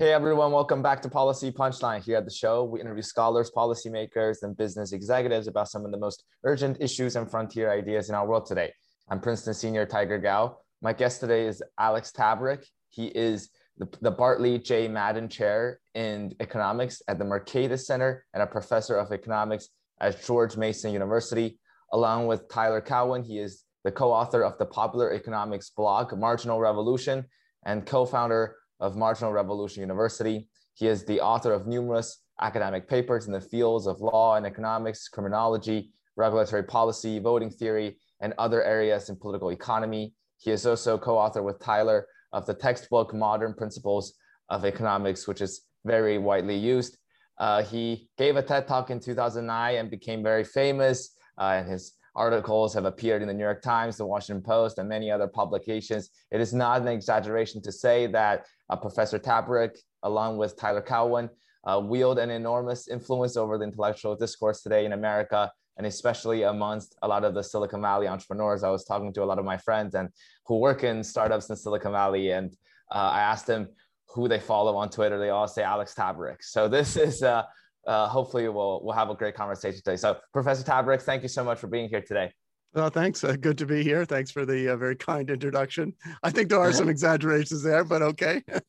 Hey everyone, welcome back to Policy Punchline. Here at the show, we interview scholars, policymakers, and business executives about some of the most urgent issues and frontier ideas in our world today. I'm Princeton senior Tiger Gao. My guest today is Alex Tabarrok. He is the, the Bartley J. Madden Chair in Economics at the Mercatus Center and a professor of economics at George Mason University. Along with Tyler Cowen, he is the co-author of the popular economics blog Marginal Revolution and co-founder of Marginal Revolution University. He is the author of numerous academic papers in the fields of law and economics, criminology, regulatory policy, voting theory, and other areas in political economy. He is also co-author with Tyler of the textbook Modern Principles of Economics, which is very widely used. Uh, he gave a TED talk in 2009 and became very famous. Uh, and his articles have appeared in the New York Times, the Washington Post, and many other publications. It is not an exaggeration to say that uh, Professor Tabarrok, along with Tyler Cowen, uh, wield an enormous influence over the intellectual discourse today in America, and especially amongst a lot of the Silicon Valley entrepreneurs. I was talking to a lot of my friends and who work in startups in Silicon Valley, and uh, I asked them who they follow on Twitter. They all say Alex Tabarrok. So this is uh, uh, hopefully we'll we'll have a great conversation today. So Professor Tabarrok, thank you so much for being here today. Well, thanks. Uh, good to be here. Thanks for the uh, very kind introduction. I think there are some exaggerations there, but okay.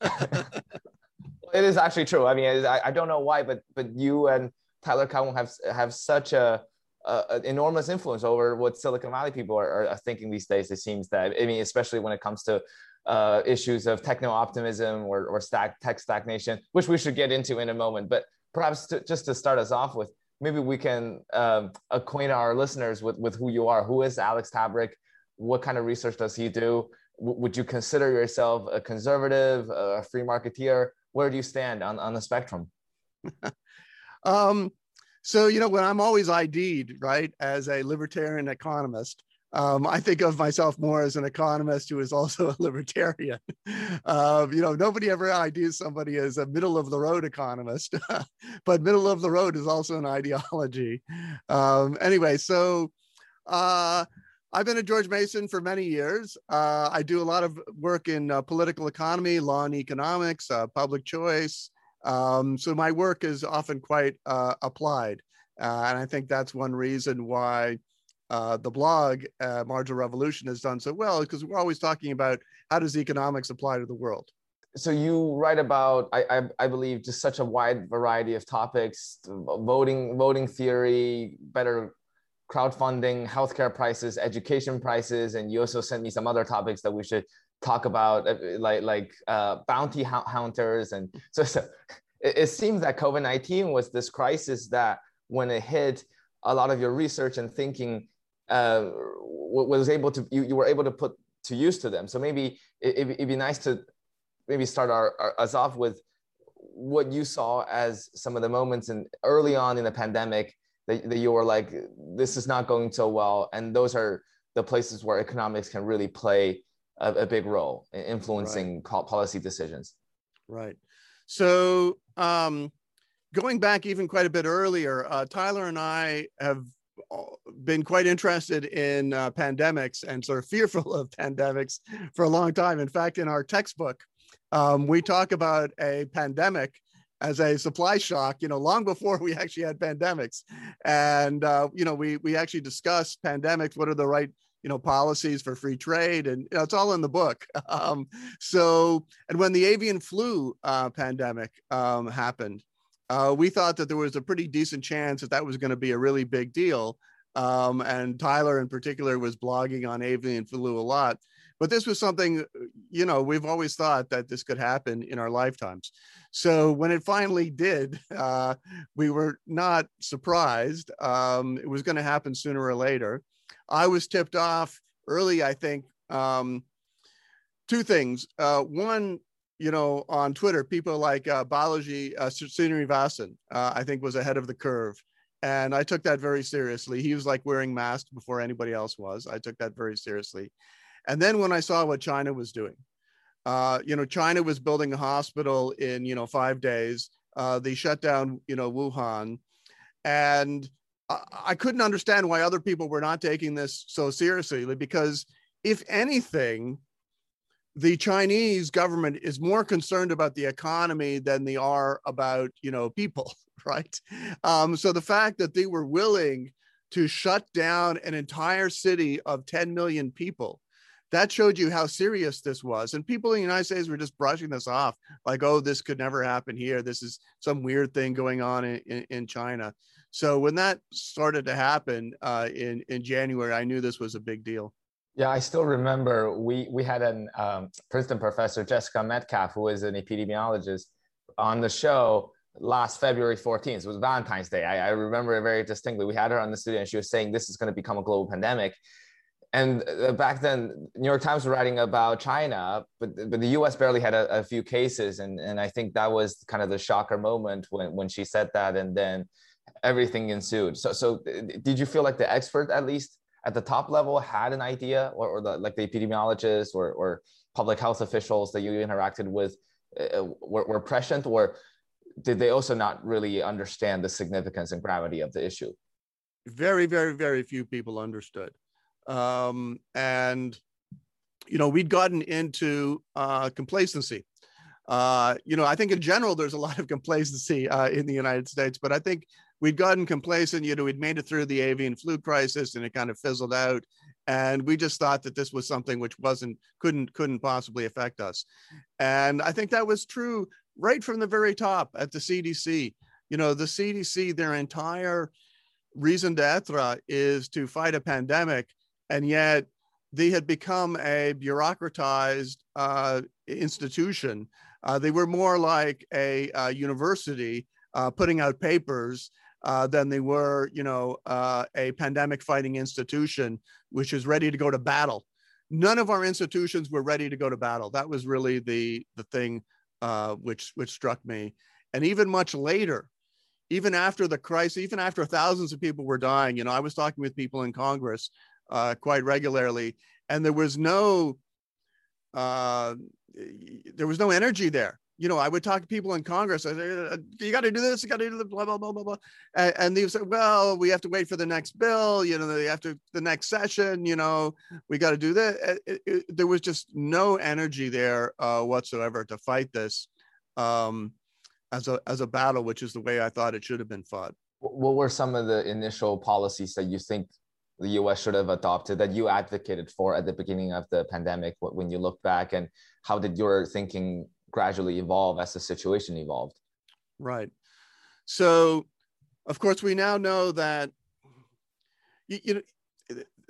it is actually true. I mean, I, I don't know why, but but you and Tyler Cowen have have such a, a, enormous influence over what Silicon Valley people are, are, thinking these days. It seems that I mean, especially when it comes to uh, issues of techno optimism or or stack tech stagnation, which we should get into in a moment. But perhaps to, just to start us off with, maybe we can um, acquaint our listeners with, with who you are. Who is Alex Tabarrok? What kind of research does he do? W- would you consider yourself a conservative, a free marketeer? Where do you stand on, on the spectrum? um, so, you know, when I'm always ID'd, right, as a libertarian economist, um, I think of myself more as an economist who is also a libertarian. Uh, you know, nobody ever ideas somebody as a middle of the road economist, but middle of the road is also an ideology. Um, anyway, so uh, I've been at George Mason for many years. Uh, I do a lot of work in uh, political economy, law and economics, uh, public choice. Um, so my work is often quite uh, applied. and I think that's one reason why uh, the blog uh, Marginal Revolution has done so well because we're always talking about how does economics apply to the world. So you write about, I, I, I believe, just such a wide variety of topics: voting, voting theory, better crowdfunding, healthcare prices, education prices, and you also sent me some other topics that we should talk about, uh, like like uh, bounty hunters, and so, so it, it seems that COVID nineteen was this crisis that when it hit, a lot of your research and thinking uh, was able to you, you were able to put to use to them. So maybe it, would be nice to maybe start our, our, us off with what you saw as some of the moments and early on in the pandemic that, that you were like, this is not going so well, and those are the places where economics can really play a, a big role in influencing right. policy decisions. Right. So um, going back even quite a bit earlier, uh, Tyler and I have been quite interested in uh, pandemics and sort of fearful of pandemics for a long time. In fact, in our textbook, um, we talk about a pandemic as a supply shock, you know, long before we actually had pandemics. And, uh, you know, we, we actually discuss pandemics, what are the right, you know, policies for free trade. And, you know, it's all in the book. Um, so, and when the avian flu uh, pandemic um, happened, uh, we thought that there was a pretty decent chance that that was going to be a really big deal. Um, and Tyler, in particular, was blogging on avian flu a lot. But this was something, you know, we've always thought that this could happen in our lifetimes. So when it finally did, uh, we were not surprised. Um, it was going to happen sooner or later. I was tipped off early, I think. Um, two things. Uh, one, you know, on Twitter, people like uh, Balaji uh, Srinivasan, uh, I think was ahead of the curve. And I took that very seriously. He was like wearing masks before anybody else was. I took that very seriously. And then when I saw what China was doing, uh, you know, China was building a hospital in, you know, five days. Uh, they shut down, you know, Wuhan. And I, I couldn't understand why other people were not taking this so seriously because if anything, the Chinese government is more concerned about the economy than they are about, you know, people, right? Um, so the fact that they were willing to shut down an entire city of 10 million people, that showed you how serious this was. And people in the United States were just brushing this off, like, oh, this could never happen here. This is some weird thing going on in, in, in China. So when that started to happen uh, in, in January, I knew this was a big deal. Yeah, I still remember we we had an um, Princeton professor, Jessica Metcalf, who is an epidemiologist, on the show last February 14th. It was Valentine's Day. I, I remember it very distinctly. We had her on the studio, and she was saying this is going to become a global pandemic. And uh, back then, New York Times was writing about China, but but the U.S. barely had a, a few cases, and and I think that was kind of the shocker moment when when she said that, and then everything ensued. So so did you feel like the expert at least? At the top level had an idea or, or the, like the epidemiologists or, or public health officials that you interacted with uh, were, were prescient or did they also not really understand the significance and gravity of the issue? Very very very few people understood. Um, and you know we'd gotten into uh, complacency. Uh, you know i think in general there's a lot of complacency uh, in the united states but i think we'd gotten complacent. You know, we'd made it through the avian flu crisis and it kind of fizzled out. And we just thought that this was something which wasn't, couldn't, couldn't possibly affect us. And I think that was true right from the very top at the CDC. You know, the CDC, their entire reason d'etre is to fight a pandemic. And yet they had become a bureaucratized uh, institution. Uh, they were more like a, a university uh, putting out papers uh, than they were, you know, uh, a pandemic fighting institution, which is ready to go to battle. None of our institutions were ready to go to battle. That was really the the thing uh, which which struck me. And even much later, even after the crisis, even after thousands of people were dying, you know, I was talking with people in Congress uh, quite regularly, and there was no uh, there was no energy there you know, I would talk to people in Congress. I say, uh, you got to do this, you got to do the blah, blah, blah, blah, blah. And, and they said, well, we have to wait for the next bill, you know, to, the next session, you know, we got to do that. There was just no energy there uh, whatsoever to fight this um, as a, as a battle, which is the way I thought it should have been fought. What were some of the initial policies that you think the US should have adopted that you advocated for at the beginning of the pandemic when you look back and how did your thinking gradually evolve as the situation evolved. Right. So, of course, we now know that you, you know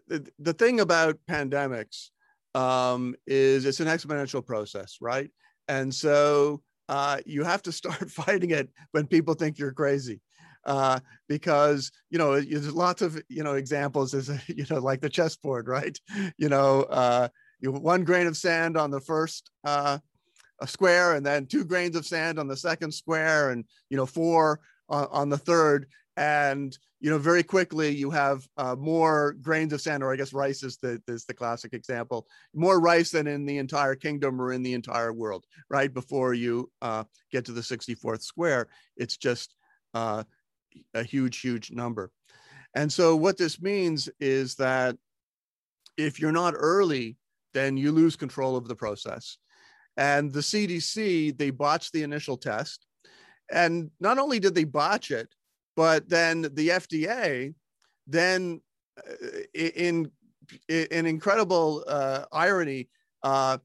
the, the thing about pandemics um, is it's an exponential process, right? And so uh, you have to start fighting it when people think you're crazy. Uh, because you know there's lots of you know examples is you know like the chessboard right you know uh, you one grain of sand on the first uh, a square and then two grains of sand on the second square and you know four on, the third. And you know very quickly you have uh, more grains of sand or i guess rice is the is the classic example. More rice than in the entire kingdom or in the entire world right? Before you uh, get to the 64th square it's just uh, a huge huge number. And so what this means is that if you're not early then you lose control of the process and the CDC, they botched the initial test. And not only did they botch it, but then the FDA, then uh, in, in incredible uh, irony, uh,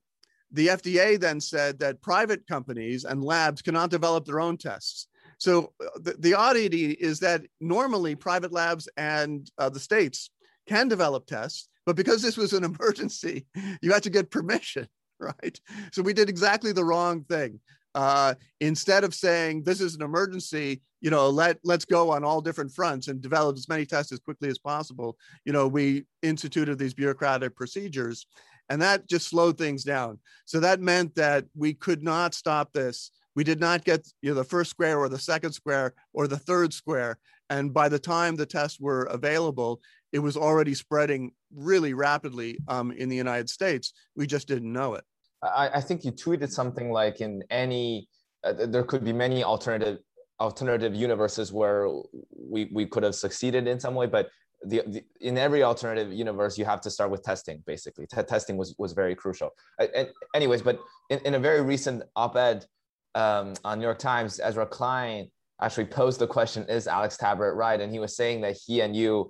the FDA then said that private companies and labs cannot develop their own tests. So uh, the, the oddity is that normally private labs and uh, the states can develop tests, but because this was an emergency, you had to get permission. right? So we did exactly the wrong thing. Uh, instead of saying this is an emergency, you know, let let's go on all different fronts and develop as many tests as quickly as possible. You know, we instituted these bureaucratic procedures, and that just slowed things down. So that meant that we could not stop this. We did not get you know the first square or the second square or the third square. And by the time the tests were available, it was already spreading really rapidly um, in the United States. We just didn't know it. I, I think you tweeted something like in any, uh, there could be many alternative alternative universes where we, we could have succeeded in some way, but the, the, in every alternative universe you have to start with testing basically T- testing was was very crucial and anyways but in, in a very recent op-ed um, on new york times ezra klein actually posed the question is alex Tabarrok right and he was saying that he and you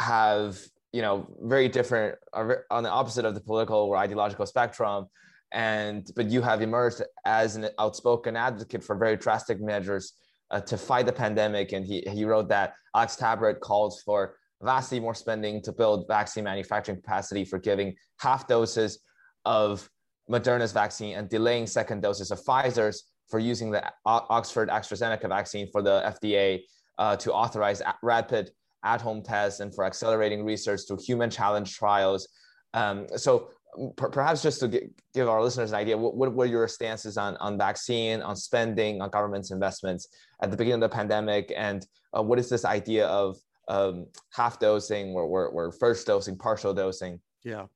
have you know very different on the opposite of the political or ideological spectrum. And but you have emerged as an outspoken advocate for very drastic measures uh, to fight the pandemic. And he, he wrote that alex Tabarrok calls for vastly more spending to build vaccine manufacturing capacity for giving half doses of moderna's vaccine and delaying second doses of pfizer's for using the oxford astrazeneca vaccine for the fda uh, to authorize rapid at-home tests and for accelerating research to human challenge trials. Um, so per- perhaps just to get, give our listeners an idea, what, what were your stances on, on vaccine, on spending, on government's investments at the beginning of the pandemic? And uh, what is this idea of um, half dosing or, or, or first dosing, partial dosing? Yeah.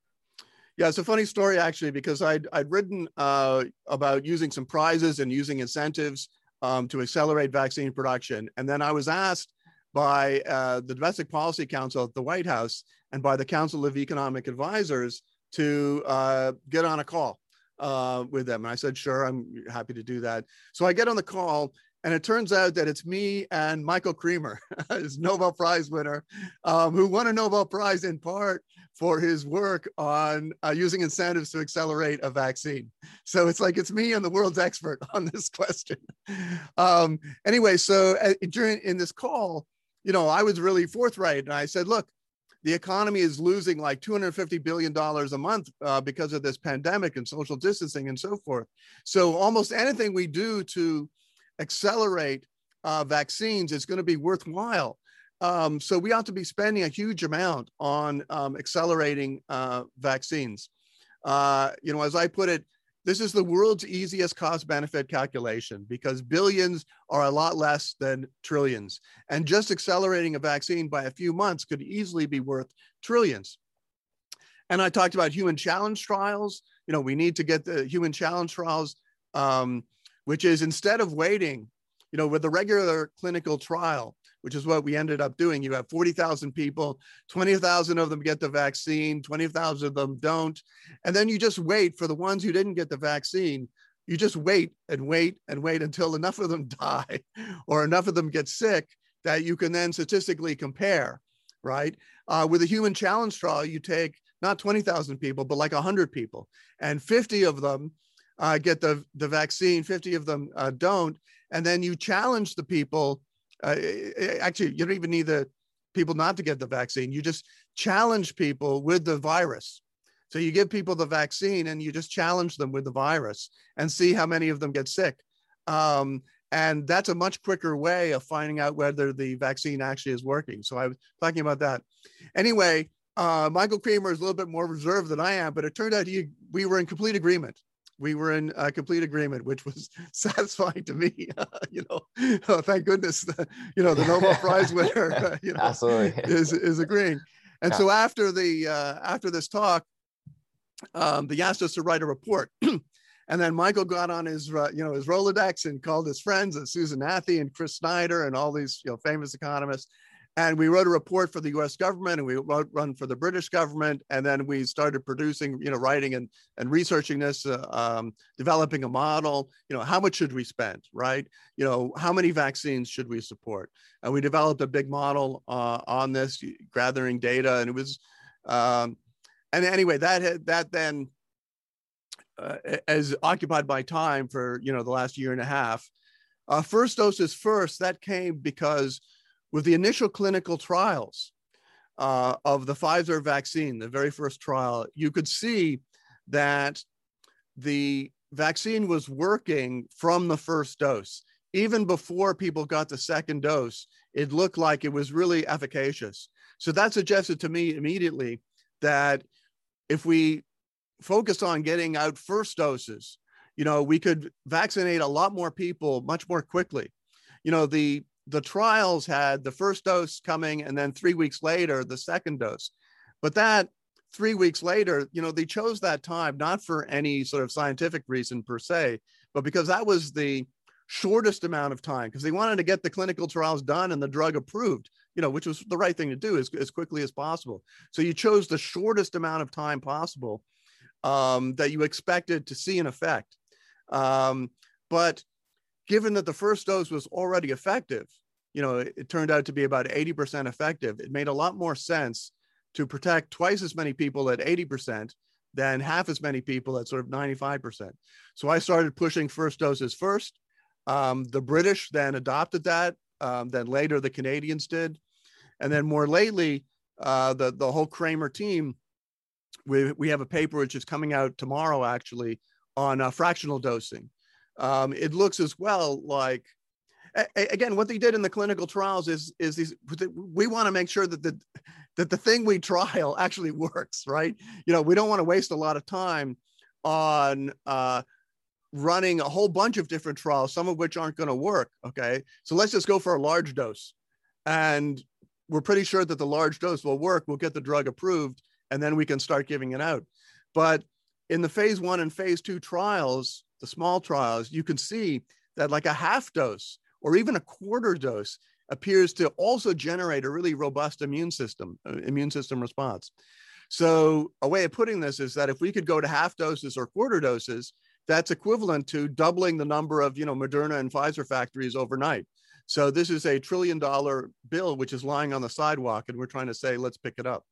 Yeah, it's a funny story actually because I'd I'd written uh, about using some prizes and using incentives um, to accelerate vaccine production, and then I was asked by uh, the Domestic Policy Council at the White House and by the Council of Economic Advisors to uh, get on a call uh, with them. And I said, sure, I'm happy to do that. So I get on the call, and it turns out that it's me and Michael Kremer, his Nobel Prize winner, um, who won a Nobel Prize in part for his work on uh, using incentives to accelerate a vaccine. So it's like it's me and the world's expert on this question. Um, anyway, so uh, during in this call, you know, I was really forthright and I said, look, the economy is losing like $250 billion a month uh, because of this pandemic and social distancing and so forth. So almost anything we do to accelerate uh, vaccines is going to be worthwhile. Um, so we ought to be spending a huge amount on um, accelerating uh, vaccines. Uh, you know, as I put it, this is the world's easiest cost benefit calculation because billions are a lot less than trillions. And just accelerating a vaccine by a few months could easily be worth trillions. And I talked about human challenge trials. You know, we need to get the human challenge trials, um, which is instead of waiting, you know, with a regular clinical trial, which is what we ended up doing. You have 40,000 people, 20,000 of them get the vaccine, 20,000 of them don't. And then you just wait for the ones who didn't get the vaccine. You just wait and wait and wait until enough of them die or enough of them get sick that you can then statistically compare, right? Uh, with a human challenge trial, you take not 20,000 people, but like 100 people, and 50 of them uh, get the, the vaccine, 50 of them uh, don't. And then you challenge the people uh, actually, you don't even need the people not to get the vaccine. You just challenge people with the virus. So you give people the vaccine and you just challenge them with the virus and see how many of them get sick. Um, and that's a much quicker way of finding out whether the vaccine actually is working. So I was talking about that. Anyway, uh, Michael Kremer is a little bit more reserved than I am, but it turned out he, we were in complete agreement we were in a complete agreement, which was satisfying to me. you know, oh, thank goodness, the, you know, the Nobel Prize winner, you know, Absolutely. is is agreeing. And yeah. so after the uh, after this talk, um, they asked us to write a report. and then Michael got on his, uh, you know, his Rolodex and called his friends, uh, Susan Athey and Chris Snyder and all these, you know, famous economists, and we wrote a report for the U.S. government, and we wrote run for the British government, and then we started producing, you know, writing and and researching this, uh, um, developing a model. You know, how much should we spend, right? You know, how many vaccines should we support? And we developed a big model uh, on this, gathering data, and it was, um, and anyway, that had, that then uh, as occupied by time for you know the last year and a half. Uh, first doses first. That came because with the initial clinical trials uh, of the Pfizer vaccine, the very first trial, you could see that the vaccine was working from the first dose. Even before people got the second dose, it looked like it was really efficacious. So that suggested to me immediately that if we focus on getting out first doses, you know, we could vaccinate a lot more people much more quickly. You know, the the trials had the first dose coming and then three weeks later the second dose but that three weeks later you know they chose that time not for any sort of scientific reason per se but because that was the shortest amount of time because they wanted to get the clinical trials done and the drug approved you know, which was the right thing to do as, as quickly as possible. So you chose the shortest amount of time possible um, that you expected to see an effect. Um, but given that the first dose was already effective, you know, it, it turned out to be about 80% effective. It made a lot more sense to protect twice as many people at 80% than half as many people at sort of 95%. So I started pushing first doses first. Um, the British then adopted that. Um, then later the Canadians did. And then more lately, uh, the, the whole Kremer team, we, we have a paper which is coming out tomorrow actually on uh, fractional dosing. Um, it looks as well like again what they did in the clinical trials is is these we want to make sure that the that the thing we trial actually works right? You know we don't want to waste a lot of time on uh, running a whole bunch of different trials some of which aren't going to work okay? So let's just go for a large dose. And we're pretty sure that the large dose will work we'll get the drug approved and then we can start giving it out. But in the phase one and phase two trials the small trials you can see that like a half dose or even a quarter dose appears to also generate a really robust immune system, uh, immune system response. So a way of putting this is that if we could go to half doses or quarter doses, that's equivalent to doubling the number of you know Moderna and Pfizer factories overnight. So this is a trillion dollar bill which is lying on the sidewalk, and we're trying to say let's pick it up.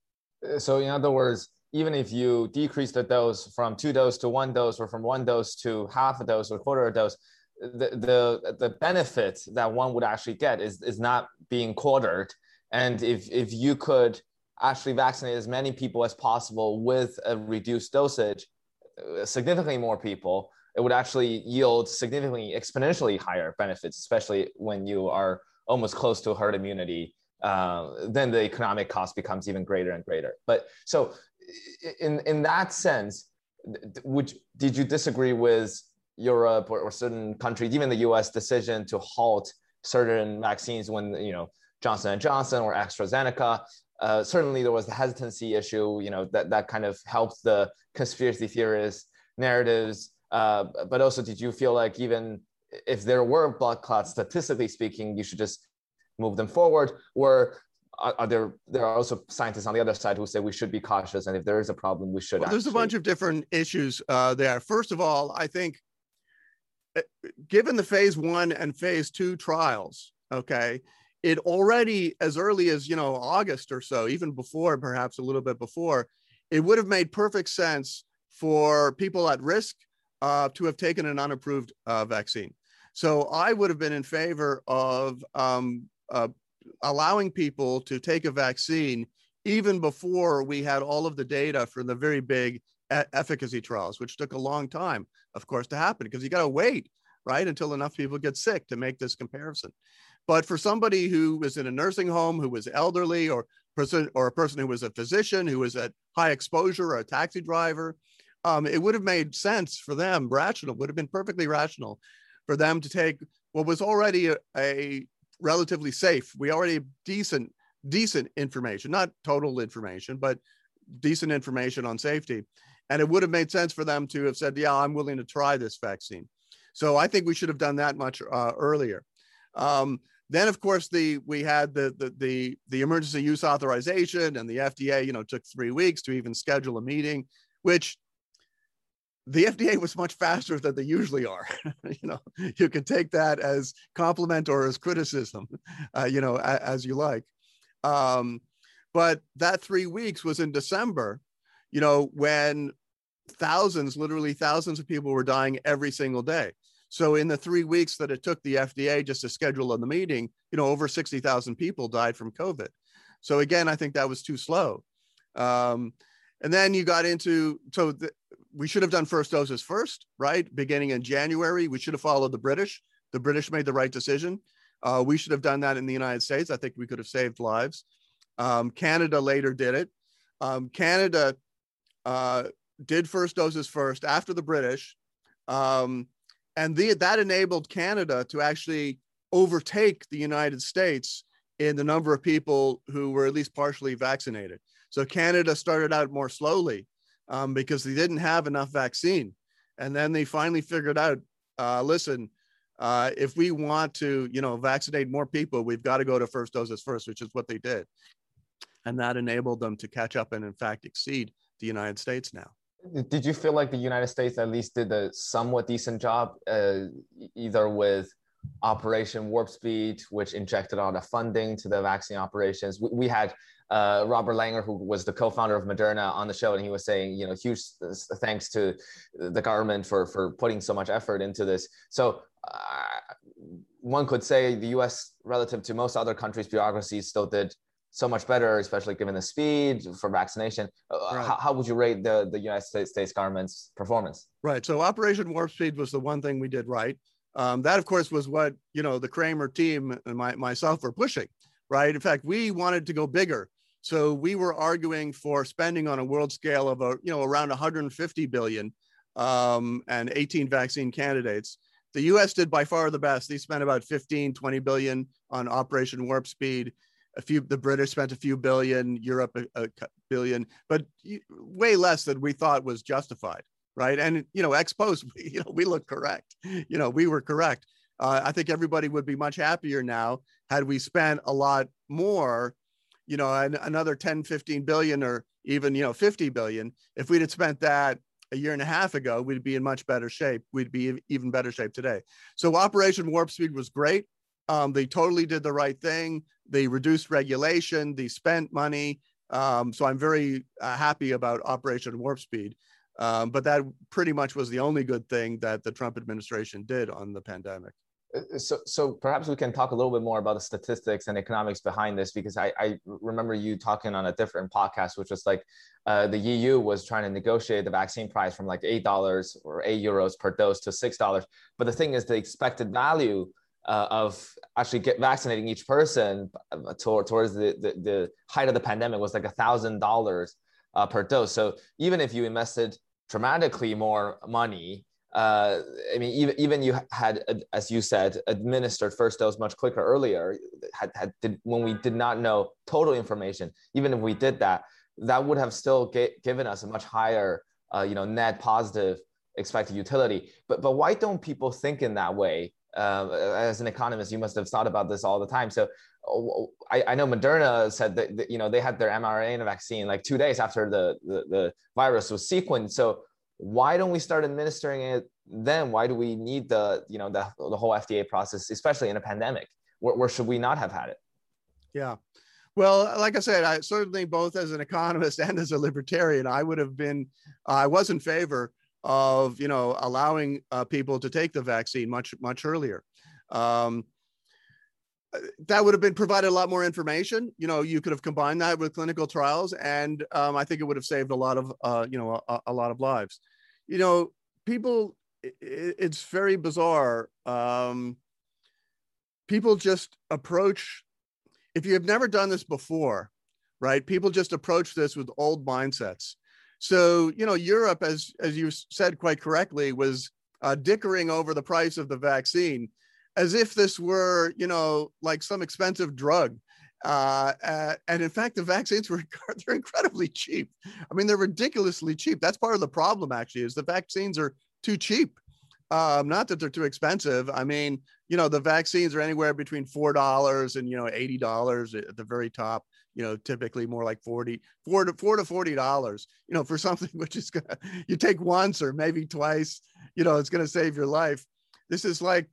Uh, so in other words, even if you decrease the dose from two dose to one dose, or from one dose to half a dose or quarter a dose, the, the the benefit that one would actually get is is not being quartered. And if if you could actually vaccinate as many people as possible with a reduced dosage uh, significantly more people it would actually yield significantly exponentially higher benefits especially when you are almost close to herd immunity uh, then the economic cost becomes even greater and greater. But so in in that sense did you disagree with Europe or, or certain countries, even the U.S. decision to halt certain vaccines when you know Johnson and Johnson or AstraZeneca. Uh, certainly, there was the hesitancy issue. You know that that kind of helped the conspiracy theorist narratives. Uh, but also, did you feel like even if there were blood clots, statistically speaking, you should just move them forward? Or are, are, there there are also scientists on the other side who say we should be cautious, and if there is a problem, we should. Well, there's a bunch of different issues uh, there. First of all, I think given the phase one and phase two trials, okay, it already as early as you know August or so, even before, perhaps a little bit before, it would have made perfect sense for people at risk uh, to have taken an unapproved uh, vaccine. So I would have been in favor of um, uh, allowing people to take a vaccine even before we had all of the data for the very big efficacy trials, which took a long time, of course, to happen because you got to wait, right, until enough people get sick to make this comparison. But for somebody who was in a nursing home, who was elderly, or person, or a person who was a physician, who was at high exposure, or a taxi driver, um, it would have made sense for them, rational, would have been perfectly rational for them to take what was already a, a relatively safe, we already decent, decent information, not total information, but decent information on safety and it would have made sense for them to have said, yeah, I'm willing to try this vaccine. So I think we should have done that much uh, earlier. Um, then, of course, the we had the, the, the the emergency use authorization, and the FDA, you know, took three weeks to even schedule a meeting, which the FDA was much faster than they usually are. you know, you can take that as compliment or as criticism, uh, you know, as, as you like. Um, but that three weeks was in December, you know, when thousands, literally thousands of people were dying every single day. So in the three weeks that it took the FDA just to schedule the meeting, you know, over 60,000 people died from COVID. So again, I think that was too slow. Um, and then you got into, so the, we should have done first doses first, right? Beginning in January, we should have followed the British. The British made the right decision. Uh, we should have done that in the United States. I think we could have saved lives. Um, Canada later did it. Um, Canada uh, did first doses first after the British. Um, and the, that enabled Canada to actually overtake the United States in the number of people who were at least partially vaccinated. So Canada started out more slowly um, because they didn't have enough vaccine. And then they finally figured out uh, listen, uh, if we want to, you know, vaccinate more people, we've got to go to first doses first, which is what they did. And that enabled them to catch up and, in fact, exceed the United States now. Did you feel like the United States at least did a somewhat decent job, uh, either with Operation Warp Speed, which injected a lot of funding to the vaccine operations? We, we had uh, Robert Langer, who was the co-founder of Moderna, on the show, and he was saying, you know, huge thanks to the government for for putting so much effort into this. So uh, one could say the U.S. relative to most other countries' bureaucracies still did so much better, especially given the speed for vaccination. Uh, right. How, how, would you rate the, the United States, States government's performance? Right. So Operation Warp Speed was the one thing we did right. Um, that, of course, was what you know the Kremer team and my, myself were pushing. Right. In fact, we wanted to go bigger. So we were arguing for spending on a world scale of a, you know around 150 billion um, and 18 vaccine candidates. The U.S. did by far the best. They spent about 15, 20 billion on Operation Warp Speed a few the british spent a few billion europe a, a, billion but way less than we thought was justified right and you know ex post you know we look correct you know we were correct uh, i think everybody would be much happier now had we spent a lot more you know an, another 10 15 billion or even you know 50 billion if we'd had spent that a year and a half ago we'd be in much better shape we'd be even better shape today so operation warp speed was great um, they totally did the right thing. They reduced regulation. They spent money. Um, so I'm very uh, happy about Operation Warp Speed. Um, but that pretty much was the only good thing that the Trump administration did on the pandemic. Uh, so, so perhaps we can talk a little bit more about the statistics and economics behind this, because I, I remember you talking on a different podcast, which was like uh, the EU was trying to negotiate the vaccine price from like eight dollars or eight euros per dose to six dollars. But the thing is, the expected value uh, of actually get vaccinating each person uh, toward, towards the, the, the, height of the pandemic was like a thousand dollars uh, per dose. So even if you invested dramatically more money, uh, I mean, even even you had, as you said, administered first dose much quicker earlier. Had, had did, when we did not know total information. Even if we did that, that would have still get, given us a much higher, uh, you know, net positive expected utility. But but why don't people think in that way? uh, as an economist, you must have thought about this all the time. So I, I know Moderna said that, that, you know they had their mRNA vaccine like two days after the, the, the virus was sequenced. So why don't we start administering it then? Why do we need the you know the, the whole FDA process, especially in a pandemic? Where, where should we not have had it? Yeah. Well, like I said, I certainly both as an economist and as a libertarian, I would have been, I was in favor of you know allowing uh, people to take the vaccine much much earlier. Um, that would have been provided a lot more information. You know, you could have combined that with clinical trials, and um, I think it would have saved a lot of uh, you know a, a, lot of lives. You know, people, it, it's very bizarre. Um, people just approach. If you have never done this before, right? People just approach this with old mindsets so, you know, Europe, as as you said quite correctly, was uh, dickering over the price of the vaccine, as if this were, you know, like some expensive drug. Uh, uh, and in fact, the vaccines were they're incredibly cheap. I mean, they're ridiculously cheap. That's part of the problem, actually, is the vaccines are too cheap. Um, not that they're too expensive. I mean, you know, the vaccines are anywhere between four dollars and you know eighty dollars at the very top you know, typically more like 40, four to four to forty dollars, you know, for something which is gonna you take once or maybe twice, you know, it's gonna save your life. This is like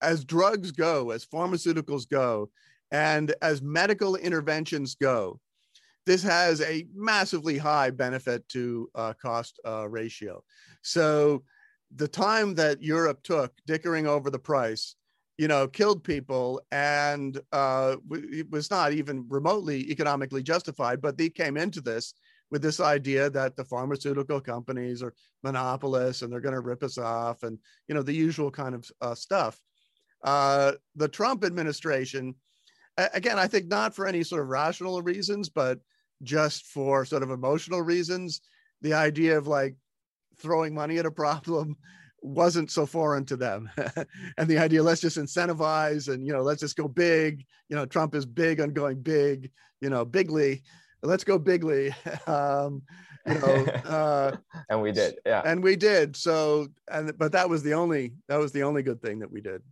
as drugs go, as pharmaceuticals go, and as medical interventions go, this has a massively high benefit to uh, cost uh, ratio. So the time that Europe took dickering over the price you know, killed people and uh, it was not even remotely economically justified. But they came into this with this idea that the pharmaceutical companies are monopolists and they're going to rip us off and, you know, the usual kind of uh, stuff. Uh, the Trump administration, again, I think not for any sort of rational reasons, but just for sort of emotional reasons, the idea of like throwing money at a problem wasn't so foreign to them. And the idea let's just incentivize and you know let's just go big. You know trump is big on going big you know bigly. Let's go bigly. Um you know uh and we did yeah. and we did. So and but that was the only that was the only good thing that we did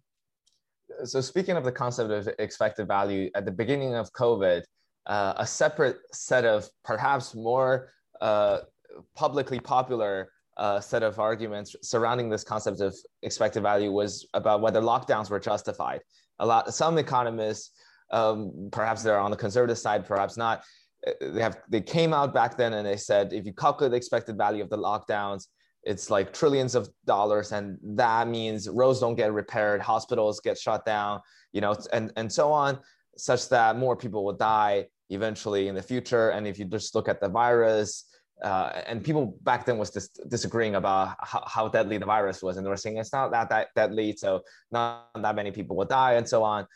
So speaking of the concept of expected value, at the beginning of COVID, uh, a separate set of perhaps more uh, publicly popular uh, set of arguments surrounding this concept of expected value was about whether lockdowns were justified. A lot, some economists, um, perhaps they're on the conservative side, perhaps not. Uh, they have they came out back then and they said if you calculate the expected value of the lockdowns, it's like trillions of dollars, and that means roads don't get repaired, hospitals get shut down, you know, and and so on, such that more people will die eventually in the future. And if you just look at the virus, uh, and people back then was dis- disagreeing about how, how, deadly the virus was, and they were saying it's not that, that deadly, so not that many people will die, and so on.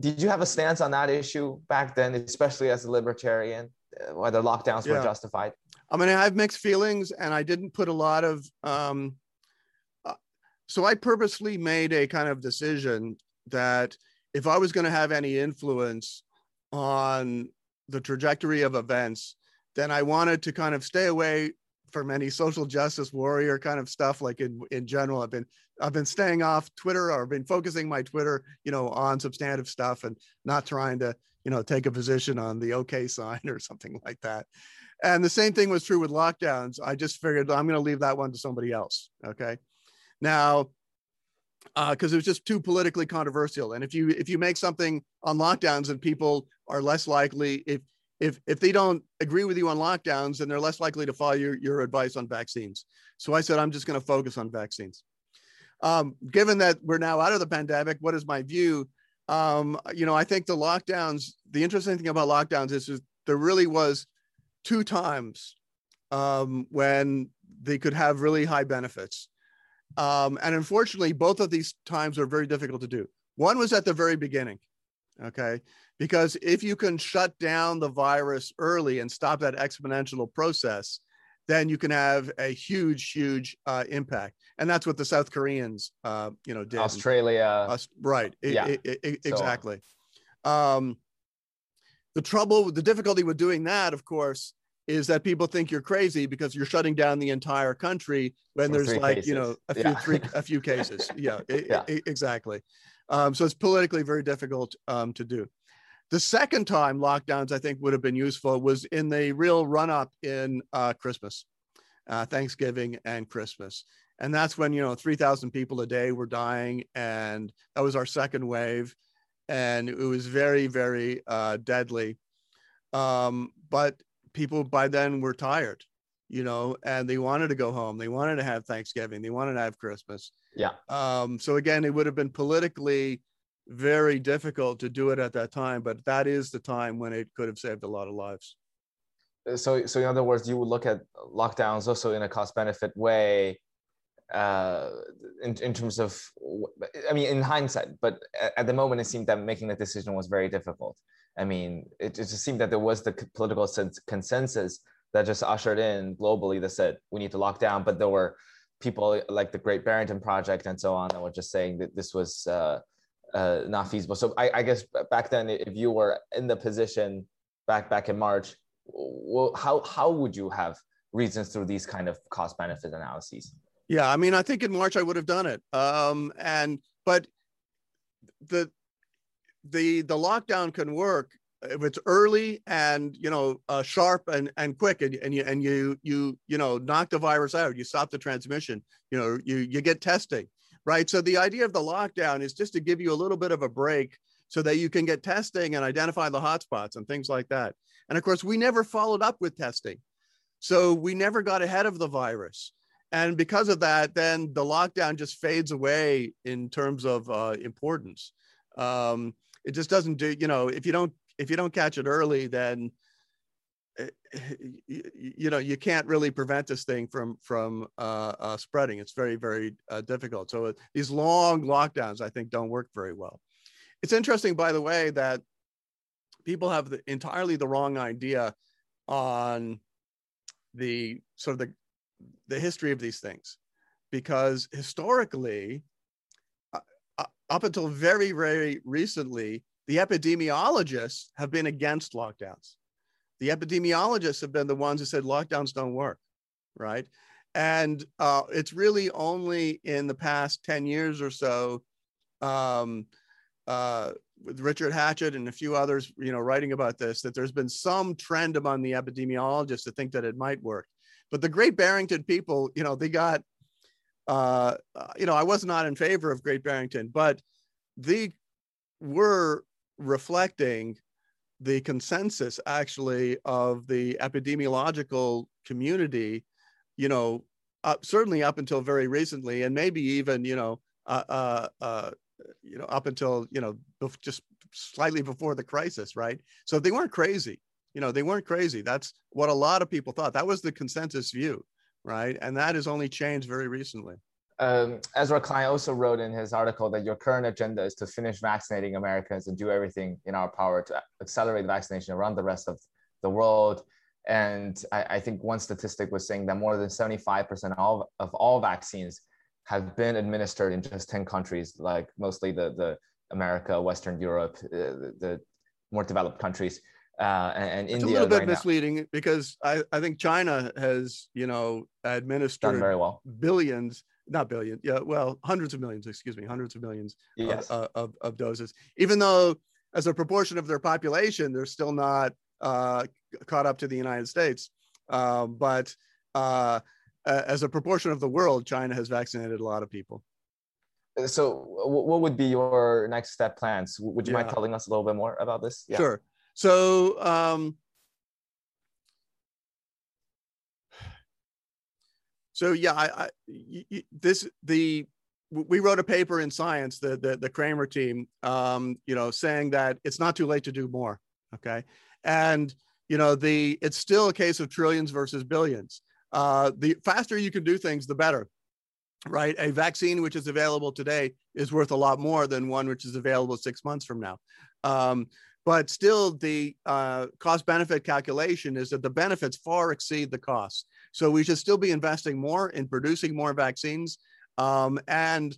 Did you have a stance on that issue back then, especially as a libertarian, uh, whether lockdowns yeah. were justified? I mean, I have mixed feelings, and I didn't put a lot of. Um, uh, so I purposely made a kind of decision that if I was going to have any influence on the trajectory of events, then I wanted to kind of stay away from any social justice warrior kind of stuff. Like in in general, I've been I've been staying off Twitter or I've been focusing my Twitter, you know, on substantive stuff and not trying to, you know, take a position on the OK sign or something like that. And the same thing was true with lockdowns. I just figured I'm going to leave that one to somebody else. Okay. Now, because uh, it was just too politically controversial. And if you if you make something on lockdowns and people are less likely if if if they don't agree with you on lockdowns, then they're less likely to follow your, your advice on vaccines. So I said I'm just going to focus on vaccines. Um, given that we're now out of the pandemic, what is my view? Um, you know, I think the lockdowns. The interesting thing about lockdowns is, is there really was two times um, when they could have really high benefits. Um, and unfortunately, both of these times are very difficult to do. One was at the very beginning, okay? Because if you can shut down the virus early and stop that exponential process, then you can have a huge, huge uh, impact. And that's what the South Koreans, uh, you know, did. Australia. Uh, right. Yeah. It, it, it, exactly. Um, the trouble, the difficulty with doing that, of course, is that people think you're crazy because you're shutting down the entire country when there's like cases. you know a few yeah. three a few cases yeah, yeah. It, exactly um, so it's politically very difficult um, to do the second time lockdowns i think would have been useful was in the real run up in uh, christmas uh, thanksgiving and christmas and that's when you know 3000 people a day were dying and that was our second wave and it was very very uh, deadly um, but people by then were tired, you know, and they wanted to go home. They wanted to have Thanksgiving. They wanted to have Christmas. Yeah. Um, so again, it would have been politically very difficult to do it at that time, but that is the time when it could have saved a lot of lives. So, so in other words, you would look at lockdowns also in a cost benefit way, uh, in, in terms of, I mean, in hindsight, but at the moment, it seemed that making the decision was very difficult. I mean, it, it just seemed that there was the political consensus that just ushered in globally that said we need to lock down, but there were people like the Great Barrington Project and so on that were just saying that this was uh, uh, not feasible. So I, I, guess back then, if you were in the position back back in March, well, how how would you have reasons through these kind of cost benefit analyses? Yeah, I mean, I think in March I would have done it, um, and but the the the lockdown can work if it's early and you know uh, sharp and and quick and, and you and you you you know knock the virus out you stop the transmission you know you you get testing right? So the idea of the lockdown is just to give you a little bit of a break so that you can get testing and identify the hotspots and things like that. And of course we never followed up with testing. So we never got ahead of the virus and because of that then the lockdown just fades away in terms of uh, importance. Um, it just doesn't do you know if you don't if you don't catch it early then eh, you, you know you can't really prevent this thing from from uh, uh, spreading. It's very very uh, difficult. So these long lockdowns i think don't work very well. It's interesting by the way that people have the, entirely the wrong idea on the sort of the the history of these things because historically up until very, very recently, the epidemiologists have been against lockdowns. The epidemiologists have been the ones who said lockdowns don't work, right? And uh, it's really only in the past 10 years or so um, uh, with Richard Hatchett and a few others, you know, writing about this, that there's been some trend among the epidemiologists to think that it might work. But the Great Barrington people, you know, they got, uh, uh you know, I was not in favor of Great Barrington, but they were reflecting the consensus actually of the epidemiological community, you know, certainly up until very recently, and maybe even, you know, uh, uh, uh, you know, up until you know, just slightly before the crisis, right? So they weren't crazy. You know, they weren't crazy. That's what a lot of people thought. That was the consensus view, right? And that has only changed very recently. Um, Ezra Klein also wrote in his article that your current agenda is to finish vaccinating Americans and do everything in our power to accelerate vaccination around the rest of the world. And I, I think one statistic was saying that more than 75% of, of all vaccines have been administered in just 10 countries, like mostly the, the America, Western Europe, uh, the, the, more developed countries. Uh, and, and it's India. a little bit right misleading now. because I, I think China has, you know, administered done very well. billions, not billion, yeah, well, hundreds of millions, excuse me, hundreds of millions yes. of, of, of, doses, even though as a proportion of their population, they're still not uh, caught up to the United States. Um, but uh, as a proportion of the world, China has vaccinated a lot of people. So, what would be your next step plans? Would you Yeah. mind telling us a little bit more about this? Yeah. Sure. So, um, so yeah, I, I this the we wrote a paper in Science, the the, the Kremer team, um, you know, saying that it's not too late to do more. Okay, and you know the it's still a case of trillions versus billions. Uh, the faster you can do things, the better. Right, a vaccine which is available today is worth a lot more than one which is available six months from now. Um, but still the uh, cost benefit calculation is that the benefits far exceed the costs. So we should still be investing more in producing more vaccines. Um, and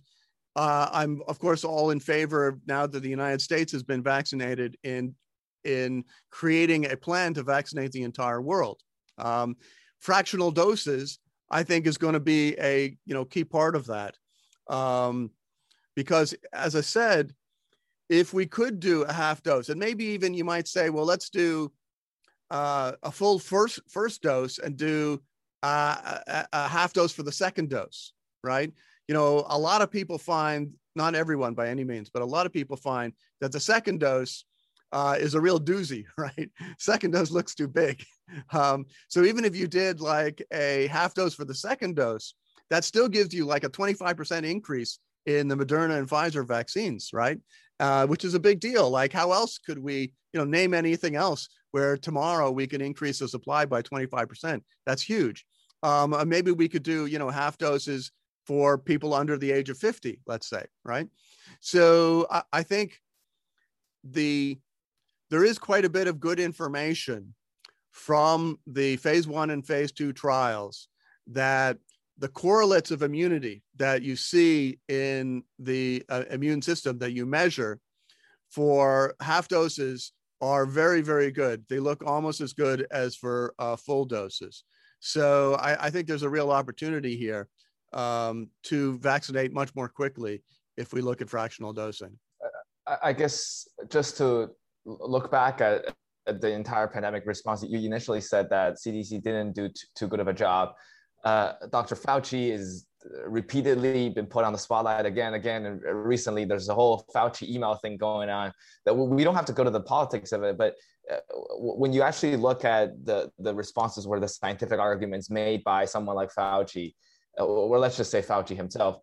uh, I'm of course all in favor of now that the United States has been vaccinated in in creating a plan to vaccinate the entire world. Um, fractional doses, I think, is going to be a you know key part of that, um, because as I said, if we could do a half dose, and maybe even you might say, well, let's do uh, a full first first dose and do uh, a, a half dose for the second dose, right? You know, a lot of people find, not everyone by any means, but a lot of people find that the second dose uh, is a real doozy, right? Second dose looks too big. Um, so even if you did like a half dose for the second dose, that still gives you like a 25% increase in the Moderna and Pfizer vaccines, right? Uh, which is a big deal. Like, how else could we, you know, name anything else where tomorrow we can increase the supply by 25%? That's huge. Um, uh, maybe we could do, you know, half doses for people under the age of 50, let's say, right? So I, I think the there is quite a bit of good information from the phase one and phase two trials that the correlates of immunity that you see in the uh, immune system that you measure for half doses are very, very good. They look almost as good as for uh, full doses. So I, I, think there's a real opportunity here um, to vaccinate much more quickly if we look at fractional dosing. I guess just to look back at, at the entire pandemic response, you initially said that CDC didn't do t- too good of a job. Uh, Dr. Fauci is repeatedly been put on the spotlight again, again, and recently there's a whole Fauci email thing going on that we don't have to go to the politics of it, but uh, when you actually look at the the responses where the scientific arguments made by someone like Fauci, uh, or let's just say Fauci himself,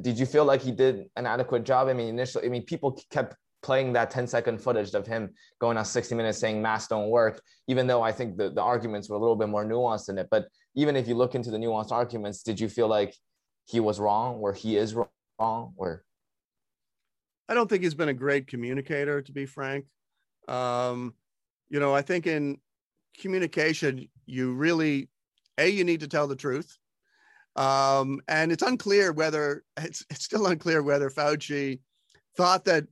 did you feel like he did an adequate job? I mean, initially, I mean, people kept playing that 10 second footage of him going on 60 minutes saying masks don't work, even though I think the, the arguments were a little bit more nuanced in it. But even if you look into the nuanced arguments, did you feel like he was wrong or he is wrong or? I don't think he's been a great communicator, to be frank. Um, you know, I think in communication, you really, A, you need to tell the truth. Um, and it's unclear whether it's, it's still unclear whether Fauci thought that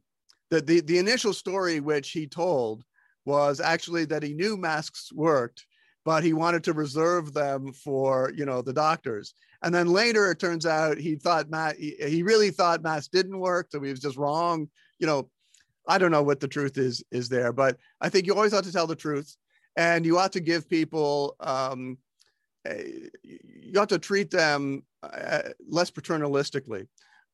the, the, the initial story which he told was actually that he knew masks worked, but he wanted to reserve them for you know the doctors. And then later it turns out he thought Matt he, really thought masks didn't work, so he was just wrong. You know, I don't know what the truth is is there, but I think you always ought to tell the truth, and you ought to give people. Um, you ought to treat them uh, less paternalistically,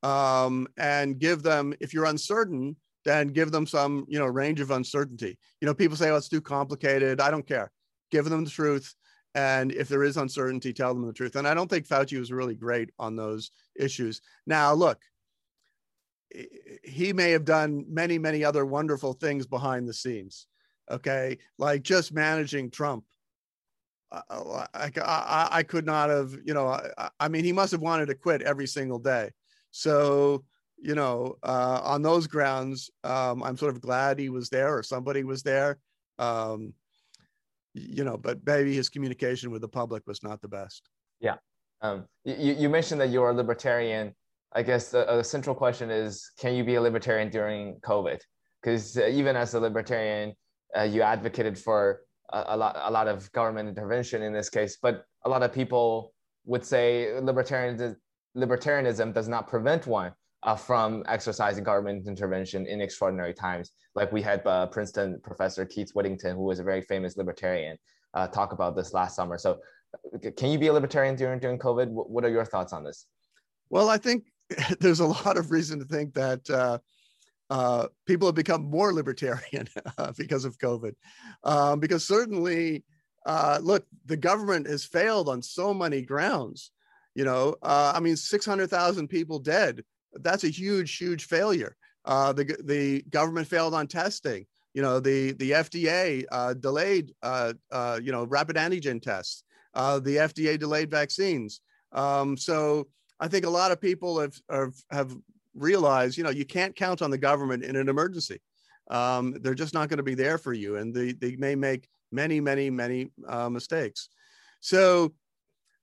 um, and give them if you're uncertain, then give them some you know range of uncertainty. You know, people say, "Oh, it's too complicated." I don't care. Give them the truth, and if there is uncertainty, tell them the truth. And I don't think Fauci was really great on those issues. Now, look, he may have done many, many other wonderful things behind the scenes. Okay, like just managing Trump. I, I, I could not have, you know, I, I mean, he must have wanted to quit every single day. So, you know, uh, on those grounds, um, I'm sort of glad he was there or somebody was there. Um, you know, but maybe his communication with the public was not the best. Yeah. Um, you, you mentioned that you're a libertarian. I guess the, uh, the central question is can you be a libertarian during COVID? Because uh, even as a libertarian, uh, you advocated for a, a, lot, a lot of government intervention in this case, but a lot of people would say libertarianism, libertarianism does not prevent one uh, from exercising government intervention in extraordinary times. Like we had uh, Princeton professor Keith Whittington, who was a very famous libertarian, uh, talk about this last summer. So, can you be a libertarian during during COVID? What are your thoughts on this? Well, I think there's a lot of reason to think that uh, uh, people have become more libertarian because of COVID. Um, because certainly, uh, look, the government has failed on so many grounds. You know, I mean, 600,000 people dead. That's a huge, huge failure. Uh, the, the government failed on testing. You know, the, the FDA uh, delayed, uh, you know, rapid antigen tests. the FDA delayed vaccines. Um, so, I think a lot of people have, have, have realized, you know, you can't count on the government in an emergency. Um, they're just not going to be there for you, and they, they may make many, many, many uh, mistakes. So,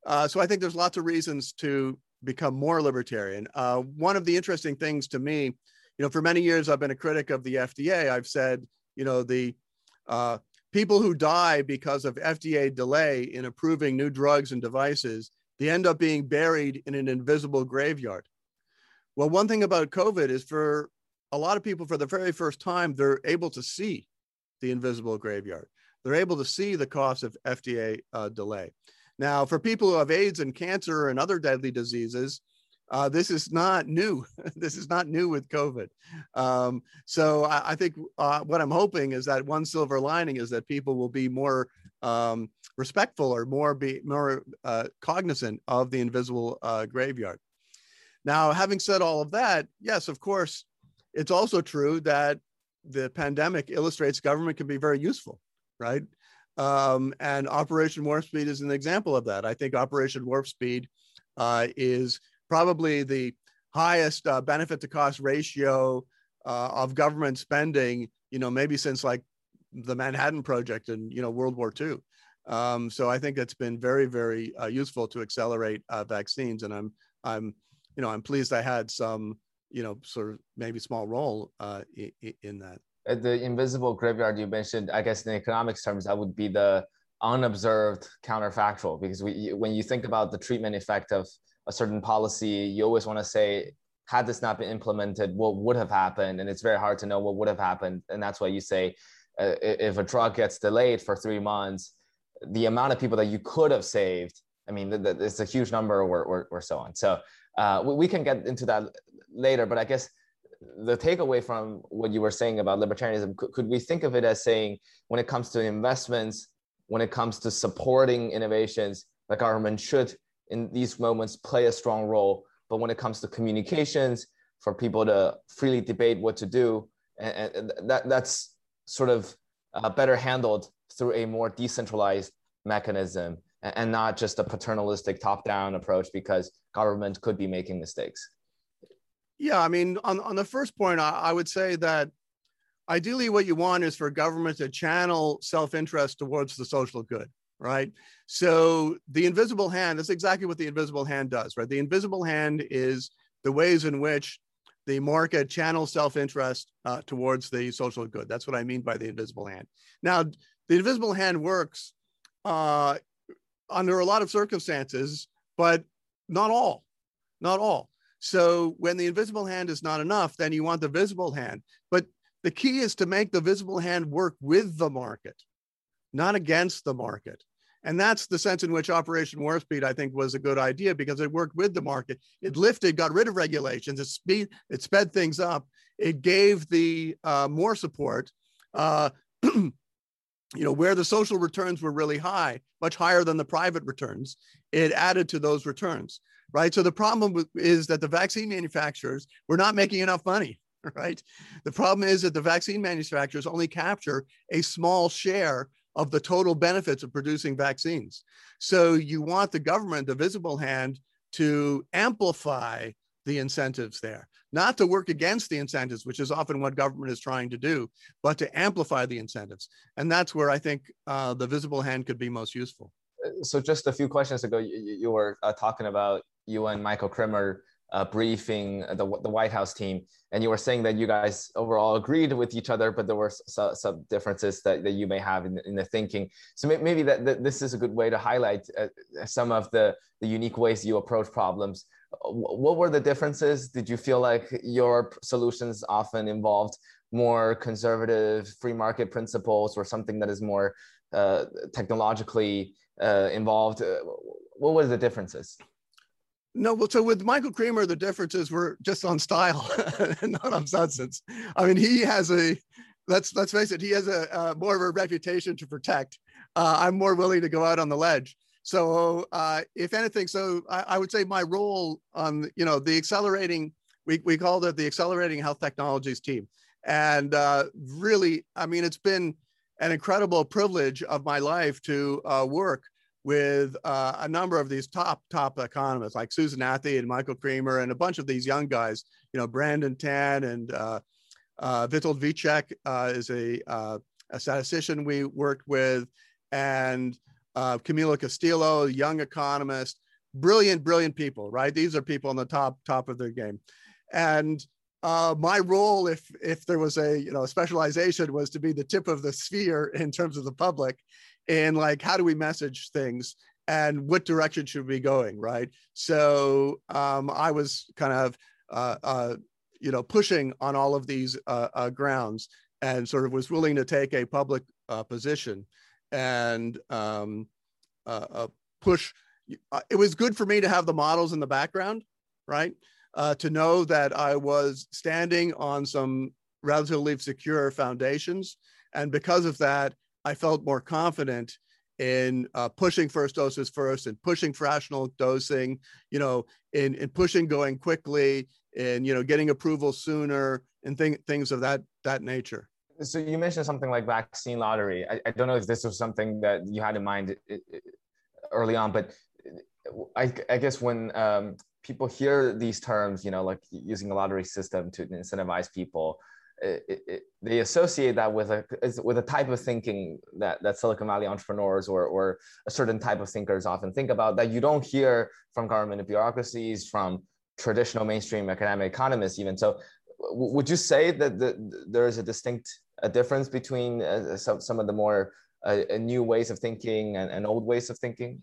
uh, so I think there's lots of reasons to become more libertarian. Uh, one of the interesting things to me, you know, for many years I've been a critic of the FDA. I've said, you know, the uh, people who die because of FDA delay in approving new drugs and devices they end up being buried in an invisible graveyard. Well, one thing about COVID is for a lot of people, for the very first time, they're able to see the invisible graveyard. They're able to see the cost of FDA uh, delay. Now, for people who have AIDS and cancer and other deadly diseases, uh, this is not new. this is not new with COVID. Um, so I, I think uh, what I'm hoping is that one silver lining is that people will be more um, respectful or more be more uh, cognizant of the invisible uh, graveyard. Now, having said all of that, yes, of course, it's also true that the pandemic illustrates government can be very useful, right? Um, and Operation Warp Speed is an example of that. I think Operation Warp Speed uh, is probably the highest uh, benefit to cost ratio uh, of government spending, you know, maybe since like the Manhattan Project and you know World War II. Um, so I think that's been very very uh, useful to accelerate uh, vaccines, and I'm I'm you know I'm pleased I had some you know sort of maybe small role uh, in that. Uh, the invisible graveyard you mentioned, I guess in economics terms, that would be the unobserved counterfactual because we when you think about the treatment effect of a certain policy, you always want to say had this not been implemented, what would have happened? And it's very hard to know what would have happened. And that's why you say uh, if a drug gets delayed for three months, the amount of people that you could have saved, I mean, it's a huge number or, or, or so on. So uh, we, we can get into that later, but I guess the takeaway from what you were saying about libertarianism, could, could we think of it as saying when it comes to investments, when it comes to supporting innovations, the government should in these moments play a strong role. But when it comes to communications, for people to freely debate what to do, and, and that, that's sort of uh, better handled through a more decentralized mechanism and, and not just a paternalistic top-down approach because government could be making mistakes. Yeah, I mean, on, on the first point, I, I would say that ideally what you want is for government to channel self-interest towards the social good right so the invisible hand that's exactly what the invisible hand does right the invisible hand is the ways in which the market channels self-interest uh, towards the social good. That's what I mean by the invisible hand. Now, the invisible hand works uh, under a lot of circumstances, but not all, not all. So when the invisible hand is not enough, then you want the visible hand. But the key is to make the visible hand work with the market, not against the market. And that's the sense in which Operation Warp Speed, I think, was a good idea because it worked with the market. It lifted, got rid of regulations, it speed, it sped things up. It gave the uh, more support. Uh, you know, where the social returns were really high, much higher than the private returns, it added to those returns, right? So the problem is that the vaccine manufacturers were not making enough money, right? The problem is that the vaccine manufacturers only capture a small share of the total benefits of producing vaccines. So you want the government, the visible hand, to amplify the incentives there, not to work against the incentives, which is often what government is trying to do, but to amplify the incentives. And that's where I think uh, the visible hand could be most useful. So just a few questions ago, you, you were uh, talking about you and Michael Kremer uh, briefing the, the White House team, and you were saying that you guys overall agreed with each other, but there were some, some differences that, that you may have in, in the thinking. So maybe that, that this is a good way to highlight uh, some of the, the unique ways you approach problems. What were the differences? Did you feel like your solutions often involved more conservative free market principles or something that is more uh, technologically uh, involved? Uh, what were the differences? No, well, so with Michael Kremer, the differences were just on style and not on substance. I mean, he has a let's let's face it, he has a, a more of a reputation to protect. Uh, I'm more willing to go out on the ledge. So, uh, if anything, so I, I, would say my role on you know the accelerating we we called it the accelerating health technologies team, and uh, really, I mean, it's been an incredible privilege of my life to uh, work with uh, a number of these top top economists like Susan Athey and Michael Kremer and a bunch of these young guys. You know, Brandon Tan and uh, uh, Witold Wicek uh, is a, uh, a statistician we worked with, and uh, Camilo Castillo, young economist, brilliant, brilliant people. Right, these are people on the top top of their game, and uh, my role, if if there was a you know specialization, was to be the tip of the sphere in terms of the public, and like how do we message things and what direction should we be going, right? So um, I was kind of uh, uh, you know pushing on all of these uh, uh, grounds and sort of was willing to take a public uh, position and um, push. It was good for me to have the models in the background, right? uh, to know that I was standing on some relatively secure foundations. And because of that, I felt more confident in uh, pushing first doses first and pushing fractional dosing, you know, in, in pushing going quickly and, you know, getting approval sooner and th- things of that, that nature. So you mentioned something like vaccine lottery. I, I don't know if this was something that you had in mind early on, but I, I guess when um, people hear these terms, you know, like using a lottery system to incentivize people, they associate that with a with a type of thinking that, that Silicon Valley entrepreneurs or, or a certain type of thinkers often think about that you don't hear from government bureaucracies, from traditional mainstream academic economists even. So would you say that the, there is a distinct a difference between uh, some, some of the more uh, new ways of thinking and, and old ways of thinking?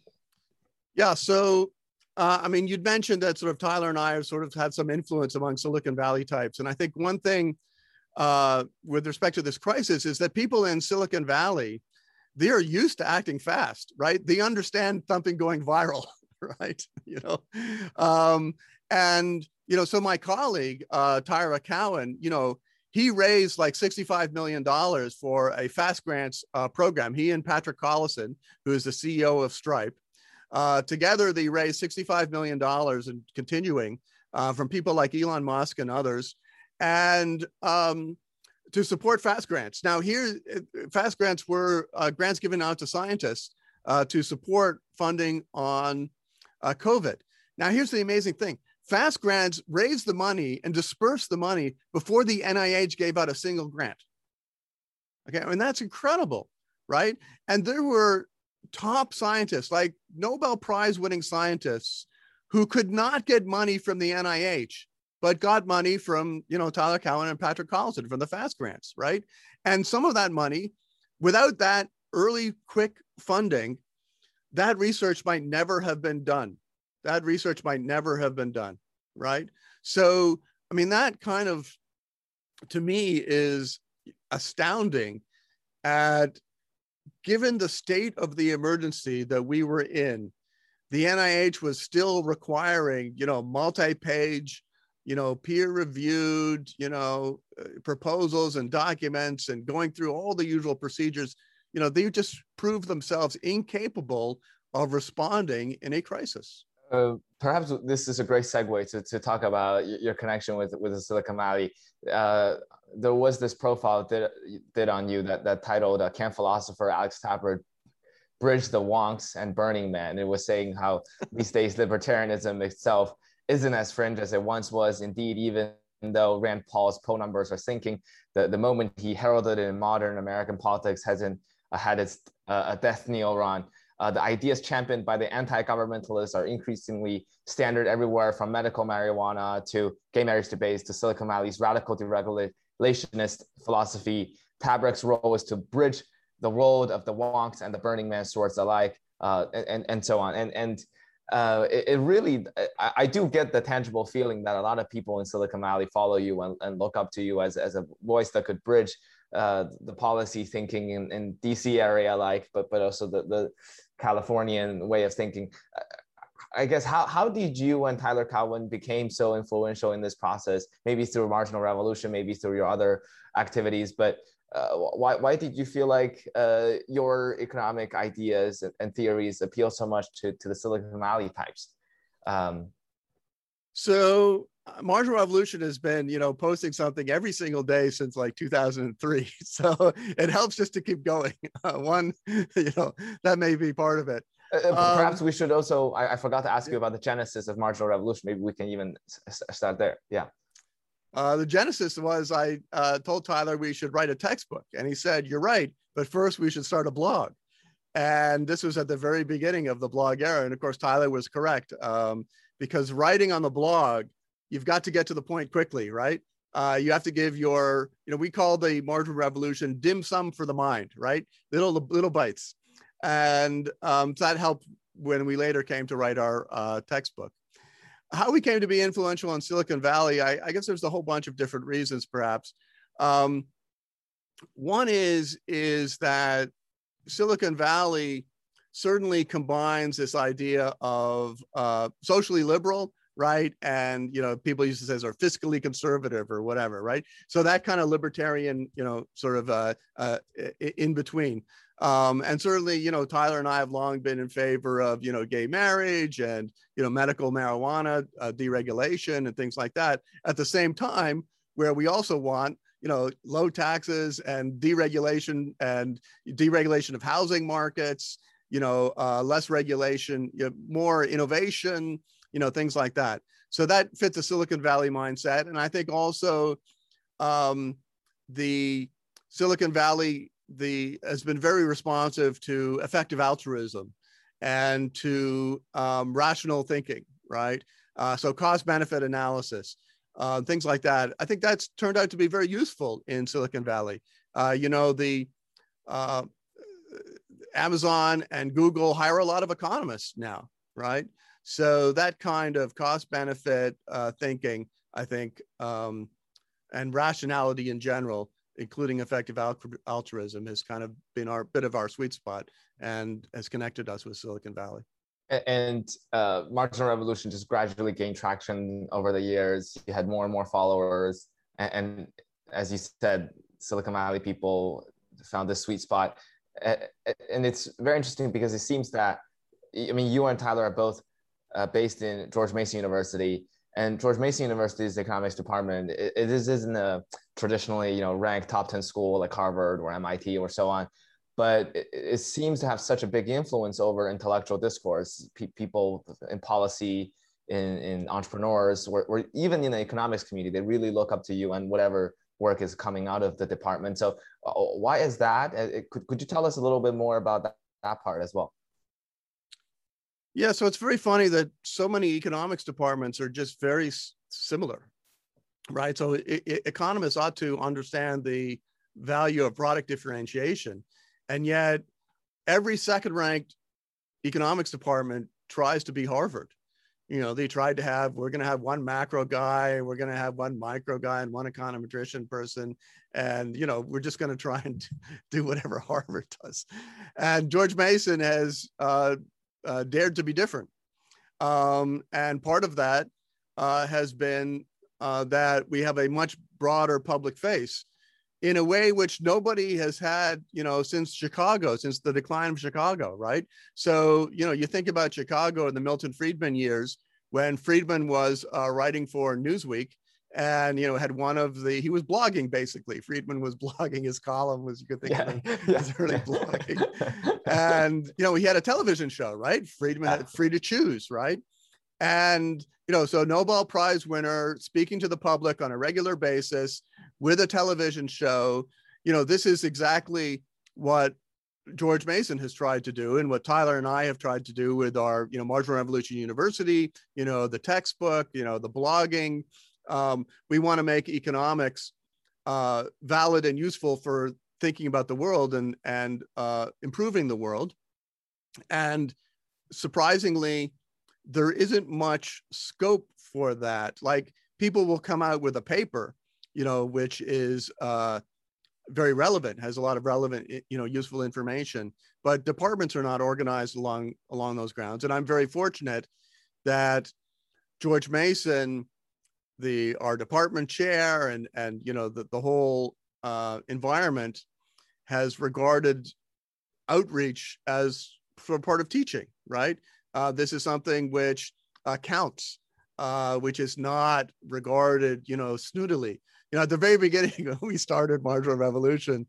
Yeah, so uh, I mean, you'd mentioned that sort of Tyler and I have sort of had some influence among Silicon Valley types. And I think one thing uh, with respect to this crisis is that people in Silicon Valley, they're used to acting fast, right? They understand something going viral, right? You know, um, and you know, so my colleague uh, Tyler Cowen, you know, he raised like $65 million for a fast grants uh, program. He and Patrick Collison, who is the CEO of Stripe, uh, together, they raised $65 million and continuing uh, from people like Elon Musk and others, and um, to support fast grants. Now, here, fast grants were uh, grants given out to scientists uh, to support funding on uh, COVID. Now, here's the amazing thing. Fast grants raised the money and dispersed the money before the NIH gave out a single grant. Okay, mean, that's incredible, right? And there were top scientists, like Nobel Prize winning scientists, who could not get money from the NIH, but got money from, you know, Tyler Cowen and Patrick Collison from the FAST grants, right? And some of that money, without that early, quick funding, that research might never have been done. That research might never have been done, right? So, I mean, that kind of, to me, is astounding at given the state of the emergency that we were in, the NIH was still requiring, you know, multi-page, you know, peer-reviewed, you know, uh, proposals and documents and going through all the usual procedures. You know, they just prove themselves incapable of responding in a crisis. Uh, perhaps this is a great segue to, to talk about your connection with, with the Silicon Valley. Uh, there was this profile that did on you that, that titled uh, Can Philosopher Alex Tabarrok Bridge the Wonks and Burning Man? It was saying how these days libertarianism itself isn't as fringe as it once was. Indeed, even though Rand Paul's poll numbers are sinking, the, the moment he heralded in modern American politics hasn't uh, had its uh, a death knell run. Uh, the ideas championed by the anti-governmentalists are increasingly standard everywhere from medical marijuana to gay marriage debates to Silicon Valley's radical deregulationist philosophy. Tabarrok's role is to bridge the world of the wonks and the Burning Man swords alike, uh, and, and so on. And, and uh, it, it, really, I, I, do get the tangible feeling that a lot of people in Silicon Valley follow you and, and look up to you as, as a voice that could bridge uh, the policy thinking in, in DC area, like, but, but also the, the Californian way of thinking. I guess how, how did you and Tyler Cowen became so influential in this process? Maybe through Marginal Revolution, maybe through your other activities, but uh, why, why did you feel like uh, your economic ideas and, and, theories appeal so much to, to the Silicon Valley types? Um, so uh, Marginal Revolution has been, you know, posting something every single day since like 2003. So it helps just to keep going. Uh, one, you know, that may be part of it. Uh, uh perhaps um, we should also, I, I, forgot to ask you about the genesis of Marginal Revolution. Maybe we can even start there. Yeah. Uh, the genesis was I uh, told Tyler we should write a textbook. And he said, You're right, but first we should start a blog. And this was at the very beginning of the blog era. And of course, Tyler was correct um, because writing on the blog you've got to get to the point quickly, right? Uh, you have to give your, you know, we call the marginal revolution dim sum for the mind, right? Little little bites, and um, so that helped when we later came to write our uh, textbook. How we came to be influential in Silicon Valley, I, I guess there's a whole bunch of different reasons, perhaps. Um, one is is that Silicon Valley certainly combines this idea of uh, socially liberal right? And you know, people used to say are fiscally conservative or whatever, right? So that kind of libertarian, you know, sort of uh, uh, in between. Um, and certainly, you know, Tyler and I have long been in favor of, you know, gay marriage and, you know, medical marijuana uh, deregulation and things like that. At the same time, where we also want, you know, low taxes and deregulation and deregulation of housing markets, you know, uh, less regulation, you know, more innovation, you know, things like that. So that fits the Silicon Valley mindset. And I think also um, the Silicon Valley the has been very responsive to effective altruism and to um, rational thinking, right? Uh, so cost benefit analysis, uh, things like that. I think that's turned out to be very useful in Silicon Valley. Uh, you know, the uh, Amazon and Google hire a lot of economists now, right? So that kind of cost benefit uh, thinking, I think, um, and rationality in general, including effective altruism, has kind of been our bit of our sweet spot and has connected us with Silicon Valley. And uh, Marginal Revolution just gradually gained traction over the years. You had more and more followers, and, and as you said, Silicon Valley people found this sweet spot. And it's very interesting because it seems that I mean, you and Tyler are both uh, based in George Mason University. And George Mason University's economics department, it, it isn't a traditionally, you know, ranked top 10 school like Harvard or MIT or so on. But it, it seems to have such a big influence over intellectual discourse. P- people in policy, in, in entrepreneurs, or, or even in the economics community, they really look up to you and whatever work is coming out of the department. So, uh, why is that? Uh, could, could you tell us a little bit more about that, that part as well? Yeah, so it's very funny that so many economics departments are just very similar, right? So it, it, economists ought to understand the value of product differentiation, and yet every second-ranked economics department tries to be Harvard. You know, they tried to have, we're going to have one macro guy, we're going to have one micro guy and one econometrician person. And, you know, we're just going to try and do whatever Harvard does. And George Mason has uh, uh, dared to be different. Um, and part of that uh, has been uh, that we have a much broader public face in a way which nobody has had, you know, since Chicago, since the decline of Chicago, right? So, you know, you think about Chicago in the Milton Friedman years when Friedman was uh, writing for Newsweek and, you know, had one of the, he was blogging basically. Friedman was blogging his column, was you could think yeah, of him yeah. as early blogging. and, you know, he had a television show, right? Friedman had Free to Choose, right? And, you know, so Nobel Prize winner speaking to the public on a regular basis with a television show. You know, this is exactly what George Mason has tried to do and what Tyler and I have tried to do with our, you know, Marginal Revolution University, you know, the textbook, you know, the blogging. Um, we want to make economics uh, valid and useful for thinking about the world and, and uh, improving the world. And surprisingly, there isn't much scope for that. Like people will come out with a paper you know, which is uh, very relevant, has a lot of relevant, you know, useful information. But departments are not organized along along those grounds. And I'm very fortunate that George Mason, the our department chair, and and you know the the whole uh, environment has regarded outreach as for part of teaching. Right. Uh, this is something which uh, counts, uh, which is not regarded, you know, snootily you know, at the very beginning when we started Marginal Revolution,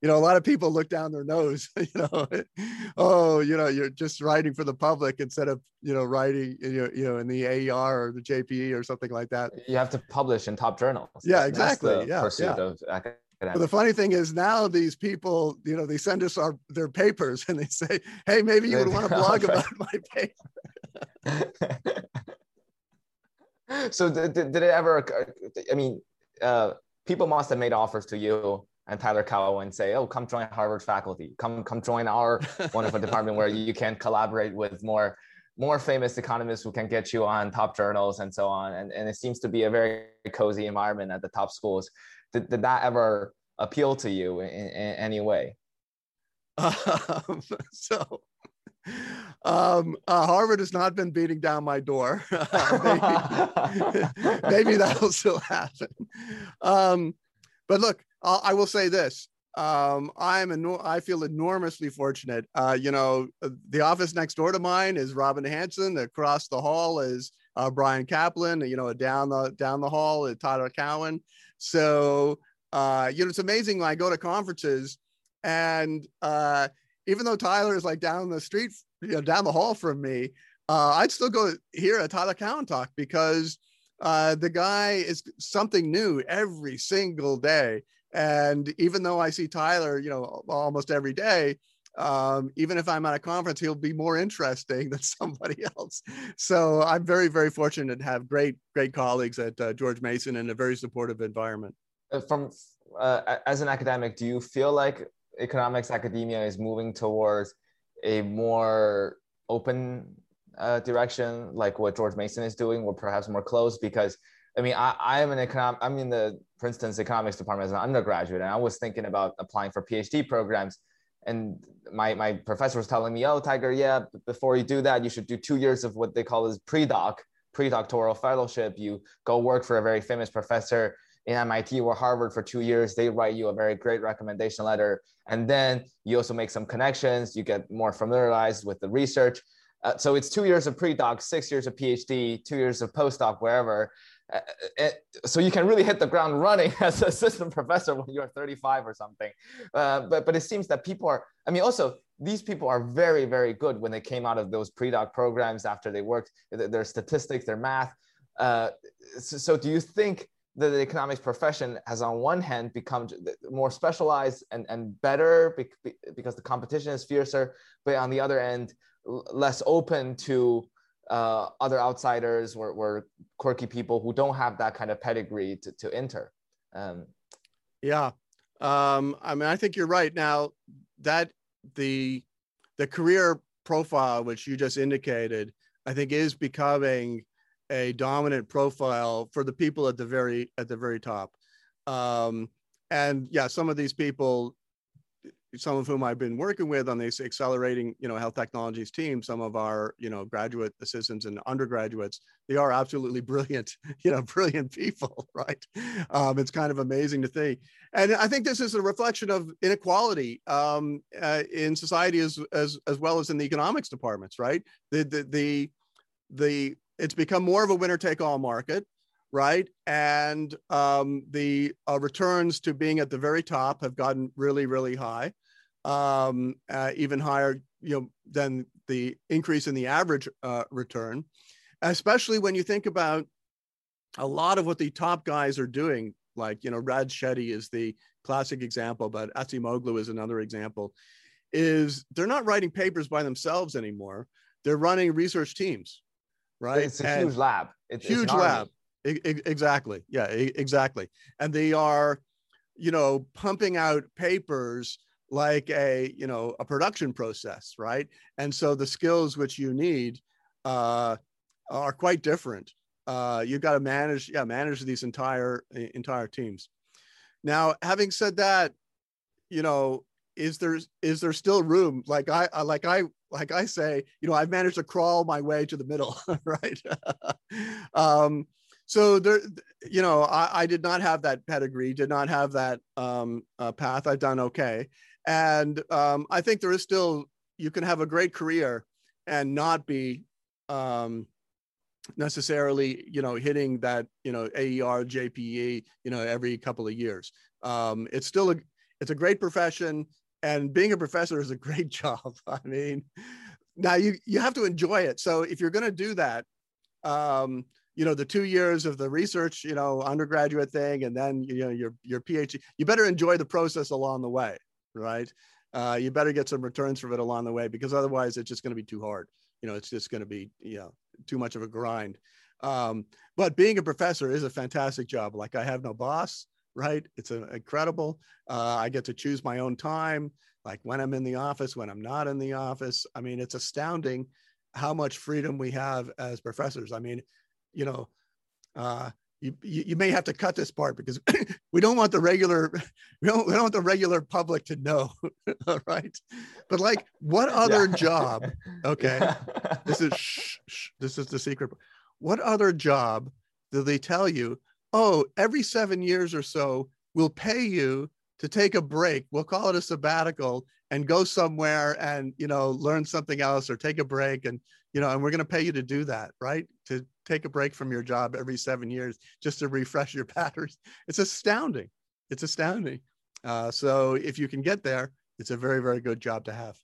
you know, a lot of people look down their nose, you know, oh, you know, you're just writing for the public instead of, you know, writing, you know, you know, in the AER or the JPE or something like that. You have to publish in top journals. Yeah, exactly. yeah, pursuit yeah. of academic. But the funny thing is now these people, you know, they send us our their papers and they say, "Hey, maybe you would want to blog about my paper." so did, did it ever? I mean, uh, people must have made offers to you and Tyler Cowen and say, "Oh, come join Harvard faculty. Come come join our wonderful department where you can collaborate with more more famous economists who can get you on top journals and so on." And and it seems to be a very cozy environment at the top schools. Did, did that ever appeal to you in, in any way? Um, so um, uh, Harvard has not been beating down my door. maybe, maybe, that'll still happen. Um, but look, I'll, I will say this. Um, I'm I feel enormously fortunate. Uh, you know, the office next door to mine is Robin Hanson. Across the hall is uh, Bryan Caplan. You know, down the down the hall is Tyler Cowen. So uh, you know, it's amazing when I go to conferences and uh, even though Tyler is like down the street, you know, down the hall from me, uh, I'd still go hear a Tyler Cowen talk because uh, the guy is something new every single day. And even though I see Tyler, you know, almost every day, um, even if I'm at a conference, he'll be more interesting than somebody else. So I'm very, very fortunate to have great, great colleagues at uh, George Mason in a very supportive environment. Uh, from uh, as an academic, do you feel like economics academia is moving towards a more open uh, direction, like what George Mason is doing, or perhaps more closed? Because I mean, I, I am an econom, I'm in the Princeton's economics department as an undergraduate, and I was thinking about applying for PhD programs. And my, my professor was telling me, oh, Tiger, yeah, before you do that, you should do two years of what they call as pre-doc, pre-doctoral fellowship. You go work for a very famous professor in MIT or Harvard for two years, they write you a very great recommendation letter. And then you also make some connections, you get more familiarized with the research. Uh, so it's two years of pre-doc, six years of PhD, two years of postdoc, wherever. Uh, uh, so you can really hit the ground running as an assistant professor when you're 35 or something. Uh, but, but it seems that people are, I mean, also these people are very, very good when they came out of those pre-doc programs after they worked, their statistics, their math. Uh, so, so do you think the, the economics profession has on one hand become more specialized and, and better because the competition is fiercer, but on the other end, less open to uh, other outsiders or, or, quirky people who don't have that kind of pedigree to, to enter. Um, yeah. Um, I mean, I think you're right. Now that the the career profile which you just indicated, I think is becoming a dominant profile for the people at the very at the very top. Um, and yeah, some of these people some of whom I've been working with on this accelerating, you know, health technologies team, some of our, you know, graduate assistants and undergraduates, they are absolutely brilliant, you know, brilliant people, right? Um, it's kind of amazing to think. And I think this is a reflection of inequality um, uh, in society as, as, as well as in the economics departments, right? The, the, the, the, it's become more of a winner take all market right? And um, the uh, returns to being at the very top have gotten really, really high, um, uh, even higher, you know, than the increase in the average uh, return. Especially when you think about a lot of what the top guys are doing, like you know, Raj Chetty is the classic example, but Acemoglu is another example. Is they're not writing papers by themselves anymore; they're running research teams, right? It's a and huge lab. It's a huge lab exactly. Yeah, exactly. And they are, you know, pumping out papers like a, you know, a production process, right? And so the skills which you need uh, are quite different. Uh, you've got to manage, yeah, manage these entire entire teams. Now, having said that, you know, is there is there still room? Like I like I like I say, you know, I've managed to crawl my way to the middle, right? um, so there you know I, I, did not have that pedigree did not have that um, uh, path. I've done okay. And um, i think there is still you can have a great career and not be um, necessarily you know hitting that you know aer jpe you know every couple of years. Um, it's still a it's a great profession and being a professor is a great job. I mean now you you have to enjoy it. So if you're going to do that um, you know the two years of the research you know undergraduate thing and then you know your your phd you better enjoy the process along the way right? Uh, you better get some returns from it along the way because otherwise it's just going to be too hard. You know it's just going to be you know too much of a grind. Um, but being a professor is a fantastic job. Like i have no boss right? It's an incredible. Uh, i get to choose my own time. Like when i'm in the office when i'm not in the office. I mean it's astounding how much freedom we have as professors. I mean you know, uh, you, you may have to cut this part because we don't want the regular we don't, we don't want the regular public to know right? But like what other yeah. job okay this is shh, shh, this is the secret what other job do they tell you oh every seven years or so we'll pay you to take a break. We'll call it a sabbatical and go somewhere and you know learn something else or take a break and you know and we're going to pay you to do that right? To take a break from your job every seven years just to refresh your patterns. It's astounding. It's astounding. Uh, so if you can get there, it's a very, very good job to have.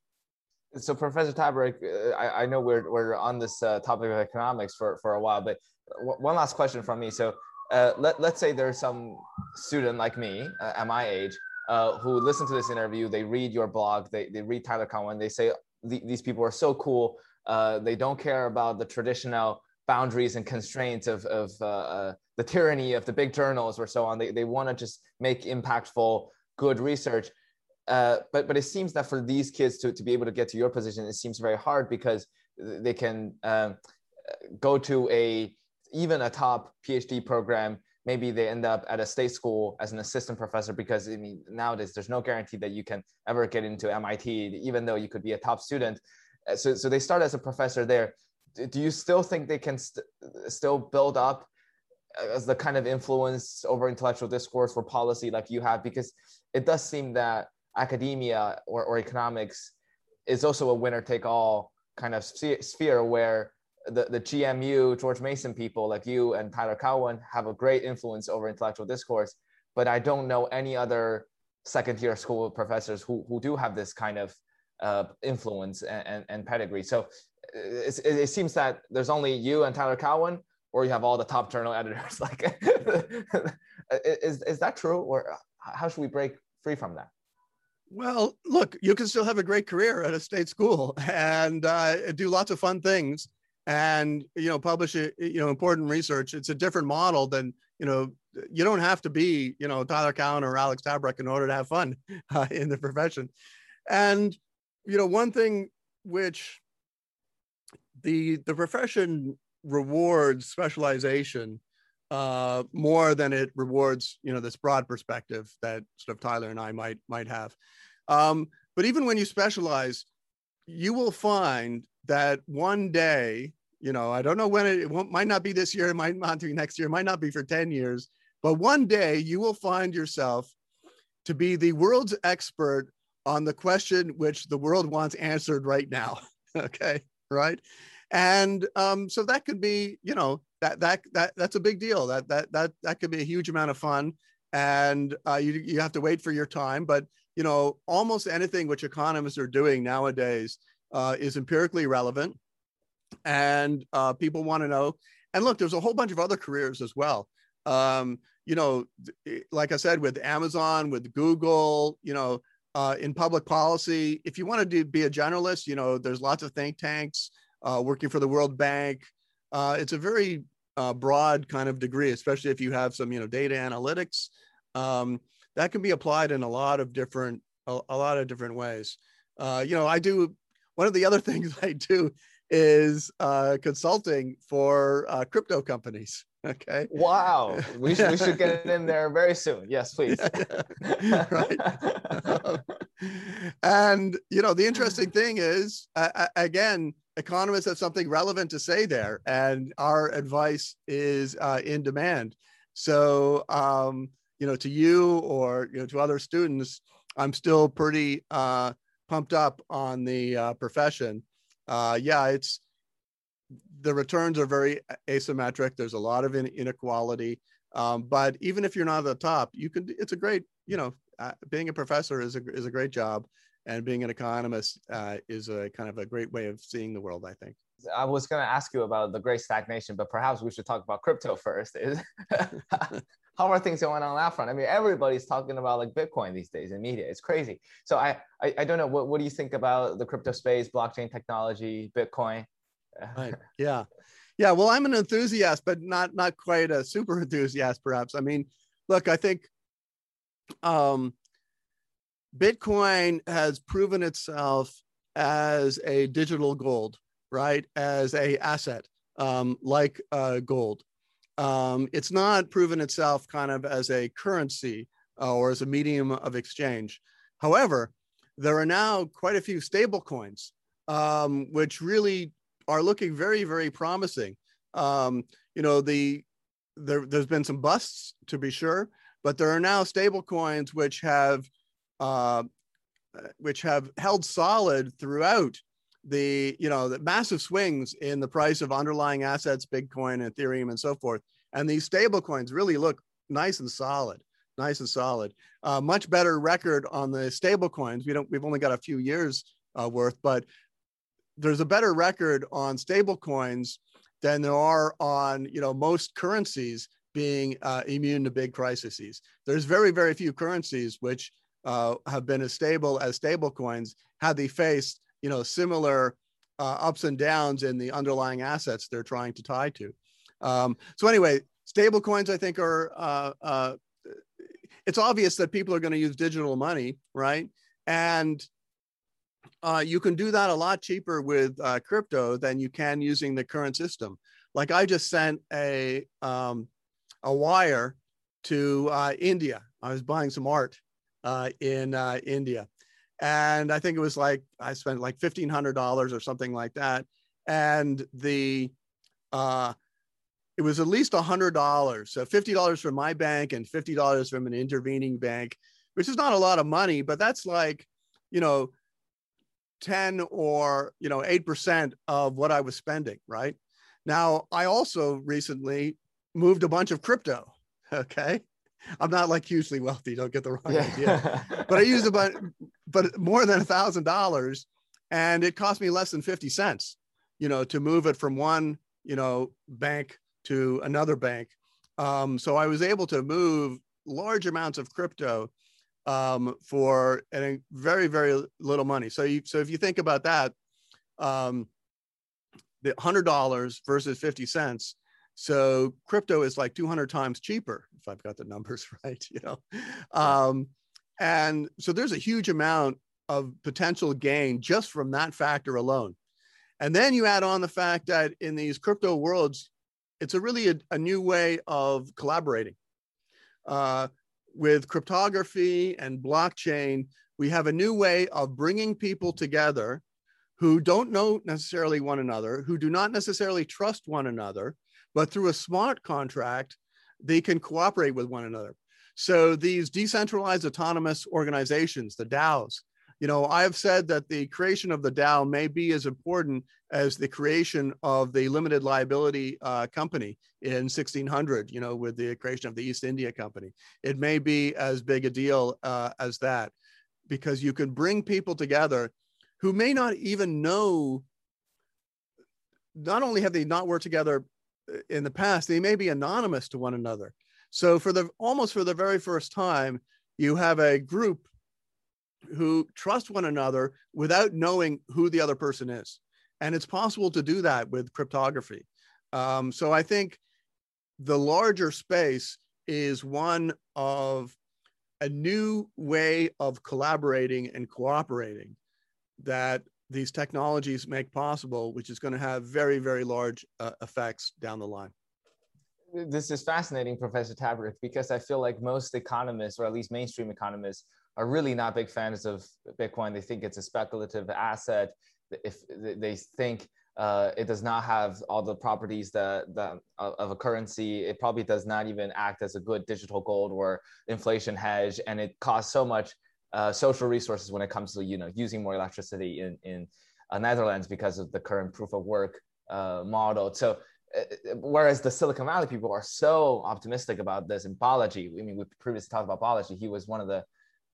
So Professor Tabarrok, uh, I, I, know we're, we're on this uh, topic of economics for, for a while, but w- one last question from me. So uh, let, let's say there's some student like me uh, at my age uh, who listen to this interview, they read your blog, they, they read Tyler Cowen, they say, these people are so cool. they don't care about the traditional boundaries and constraints of, of uh, uh, the tyranny of the big journals or so on. They, they want to just make impactful, good research. Uh, but but it seems that for these kids to, to be able to get to your position, it seems very hard because they can um, go to a even a top PhD program. Maybe they end up at a state school as an assistant professor because I mean nowadays there's no guarantee that you can ever get into MIT, even though you could be a top student. Uh, so so they start as a professor there do you still think they can st- still build up as the kind of influence over intellectual discourse for policy like you have because it does seem that academia or, or economics is also a winner take all kind of sphere where the, the GMU, George Mason people like you and Tyler Cowen have a great influence over intellectual discourse. But I don't know any other second year school professors who, who do have this kind of uh, influence and, and, and, pedigree. So it, it, seems that there's only you and Tyler Cowen, or you have all the top journal editors. Like, is is that true, or how should we break free from that? Well, look, you can still have a great career at a state school and uh, do lots of fun things, and you know, publish you know important research. It's a different model than you know. You don't have to be you know Tyler Cowen or Alex Tabarrok in order to have fun uh, in the profession. And you know, one thing which the the profession rewards specialization uh, more than it rewards, you know, this broad perspective that sort of Tyler and I might might have. Um, but even when you specialize, you will find that one day, you know, I don't know when it, it might not be this year, it might not be next year, it might not be for 10 years, but one day you will find yourself to be the world's expert on the question which the world wants answered right now. okay, right? And um, so that could be, you know, that that that that's a big deal. That that that that could be a huge amount of fun, and uh, you you have to wait for your time. But you know, almost anything which economists are doing nowadays uh, is empirically relevant, and uh, people want to know. And look, there's a whole bunch of other careers as well. Um, you know, like I said, with Amazon, with Google, you know, uh, in public policy, if you want to do, be a generalist, you know, there's lots of think tanks uh, working for the World Bank. Uh, it's a very uh, broad kind of degree, especially if you have some, you know, data analytics. Um, that can be applied in a lot of different, a, a lot of different ways. Uh, you know, I do one of the other things I do is uh, consulting for uh, crypto companies. Okay. Wow. We should, we should get in there very soon. Yes, please. Yeah, right. and, you know, the interesting thing is, uh, again, economists have something relevant to say there, and our advice is uh, in demand. So, um, you know, to you or, you know, to other students, I'm still pretty uh, pumped up on the uh, profession. Uh, yeah, it's, the returns are very asymmetric. There's a lot of inequality. Um, but even if you're not at the top, you can. It's a great, you know, uh, being a professor is a is a great job, and being an economist uh, is a kind of a great way of seeing the world. I think. I was going to ask you about the great stagnation, but perhaps we should talk about crypto first. Is how are things going on that front? I mean, everybody's talking about like Bitcoin these days in media. It's crazy. So I, I, I don't know. What, what do you think about the crypto space, blockchain technology, Bitcoin? right. Yeah. Yeah. Well, I'm an enthusiast, but not not quite a super enthusiast, perhaps. I mean, look, I think um, Bitcoin has proven itself as a digital gold, right? As a asset um, like uh, gold. Um, it's not proven itself kind of as a currency uh, or as a medium of exchange. However, there are now quite a few stable coins, um, which really are looking very, very promising. Um, you know, the there, there's been some busts to be sure, but there are now stable coins which have uh, which have held solid throughout the you know the massive swings in the price of underlying assets, Bitcoin, Ethereum, and so forth. And these stable coins really look nice and solid, nice and solid. Uh, much better record on the stable coins. We don't. We've only got a few years uh, worth, but there's a better record on stable coins than there are on you know most currencies being uh, immune to big crises. There's very very few currencies which uh, have been as stable as stable coins had they faced you know similar uh, ups and downs in the underlying assets they're trying to tie to. Um, so anyway, stable coins I think are uh, uh, it's obvious that people are going to use digital money, right? And uh, you can do that a lot cheaper with uh, crypto than you can using the current system. Like I just sent a um, a wire to India. I was buying some art uh, in uh, India, and I think it was like I spent like fifteen hundred dollars or something like that, and the uh, it was at least hundred dollars. So fifty dollars from my bank and fifty dollars from an intervening bank, which is not a lot of money, but that's like you know 10 or you know 8% of what I was spending, right? Now, I also recently moved a bunch of crypto. Okay. I'm not like hugely wealthy, don't get the wrong yeah. idea. But I used about, but more than a thousand dollars, and it cost me less than 50 cents, you know, to move it from one, you know, bank to another bank. Um, so I was able to move large amounts of crypto um, for a very very little money. So you so if you think about that, um, the hundred dollars versus fifty cents. So crypto is like two hundred times cheaper if I've got the numbers right. You know, um, and so there's a huge amount of potential gain just from that factor alone. And then you add on the fact that in these crypto worlds, it's a really a, a new way of collaborating. Uh, with cryptography and blockchain, we have a new way of bringing people together who don't know necessarily one another, who do not necessarily trust one another, but through a smart contract, they can cooperate with one another. So these decentralized autonomous organizations, the DAOs, you know, I've said that the creation of the DAO may be as important as the creation of the limited liability uh, company in 1600, you know, with the creation of the East India Company. It may be as big a deal uh, as that because you can bring people together who may not even know, not only have they not worked together in the past, they may be anonymous to one another. So for the almost for the very first time, you have a group who trust one another without knowing who the other person is. And it's possible to do that with cryptography. Um, so I think the larger space is one of a new way of collaborating and cooperating that these technologies make possible, which is going to have very, very large uh, effects down the line. This is fascinating, Professor Tabarrok, because I feel like most economists, or at least mainstream economists, are really not big fans of Bitcoin. They think it's a speculative asset. If they think uh, it does not have all the properties that, that of a currency, it probably does not even act as a good digital gold or inflation hedge, and it costs so much uh, social resources when it comes to you know using more electricity in in uh, Netherlands because of the current proof of work uh, model. So uh, whereas the Silicon Valley people are so optimistic about this in Balaji. I mean, we previously talked about Balaji. He was one of the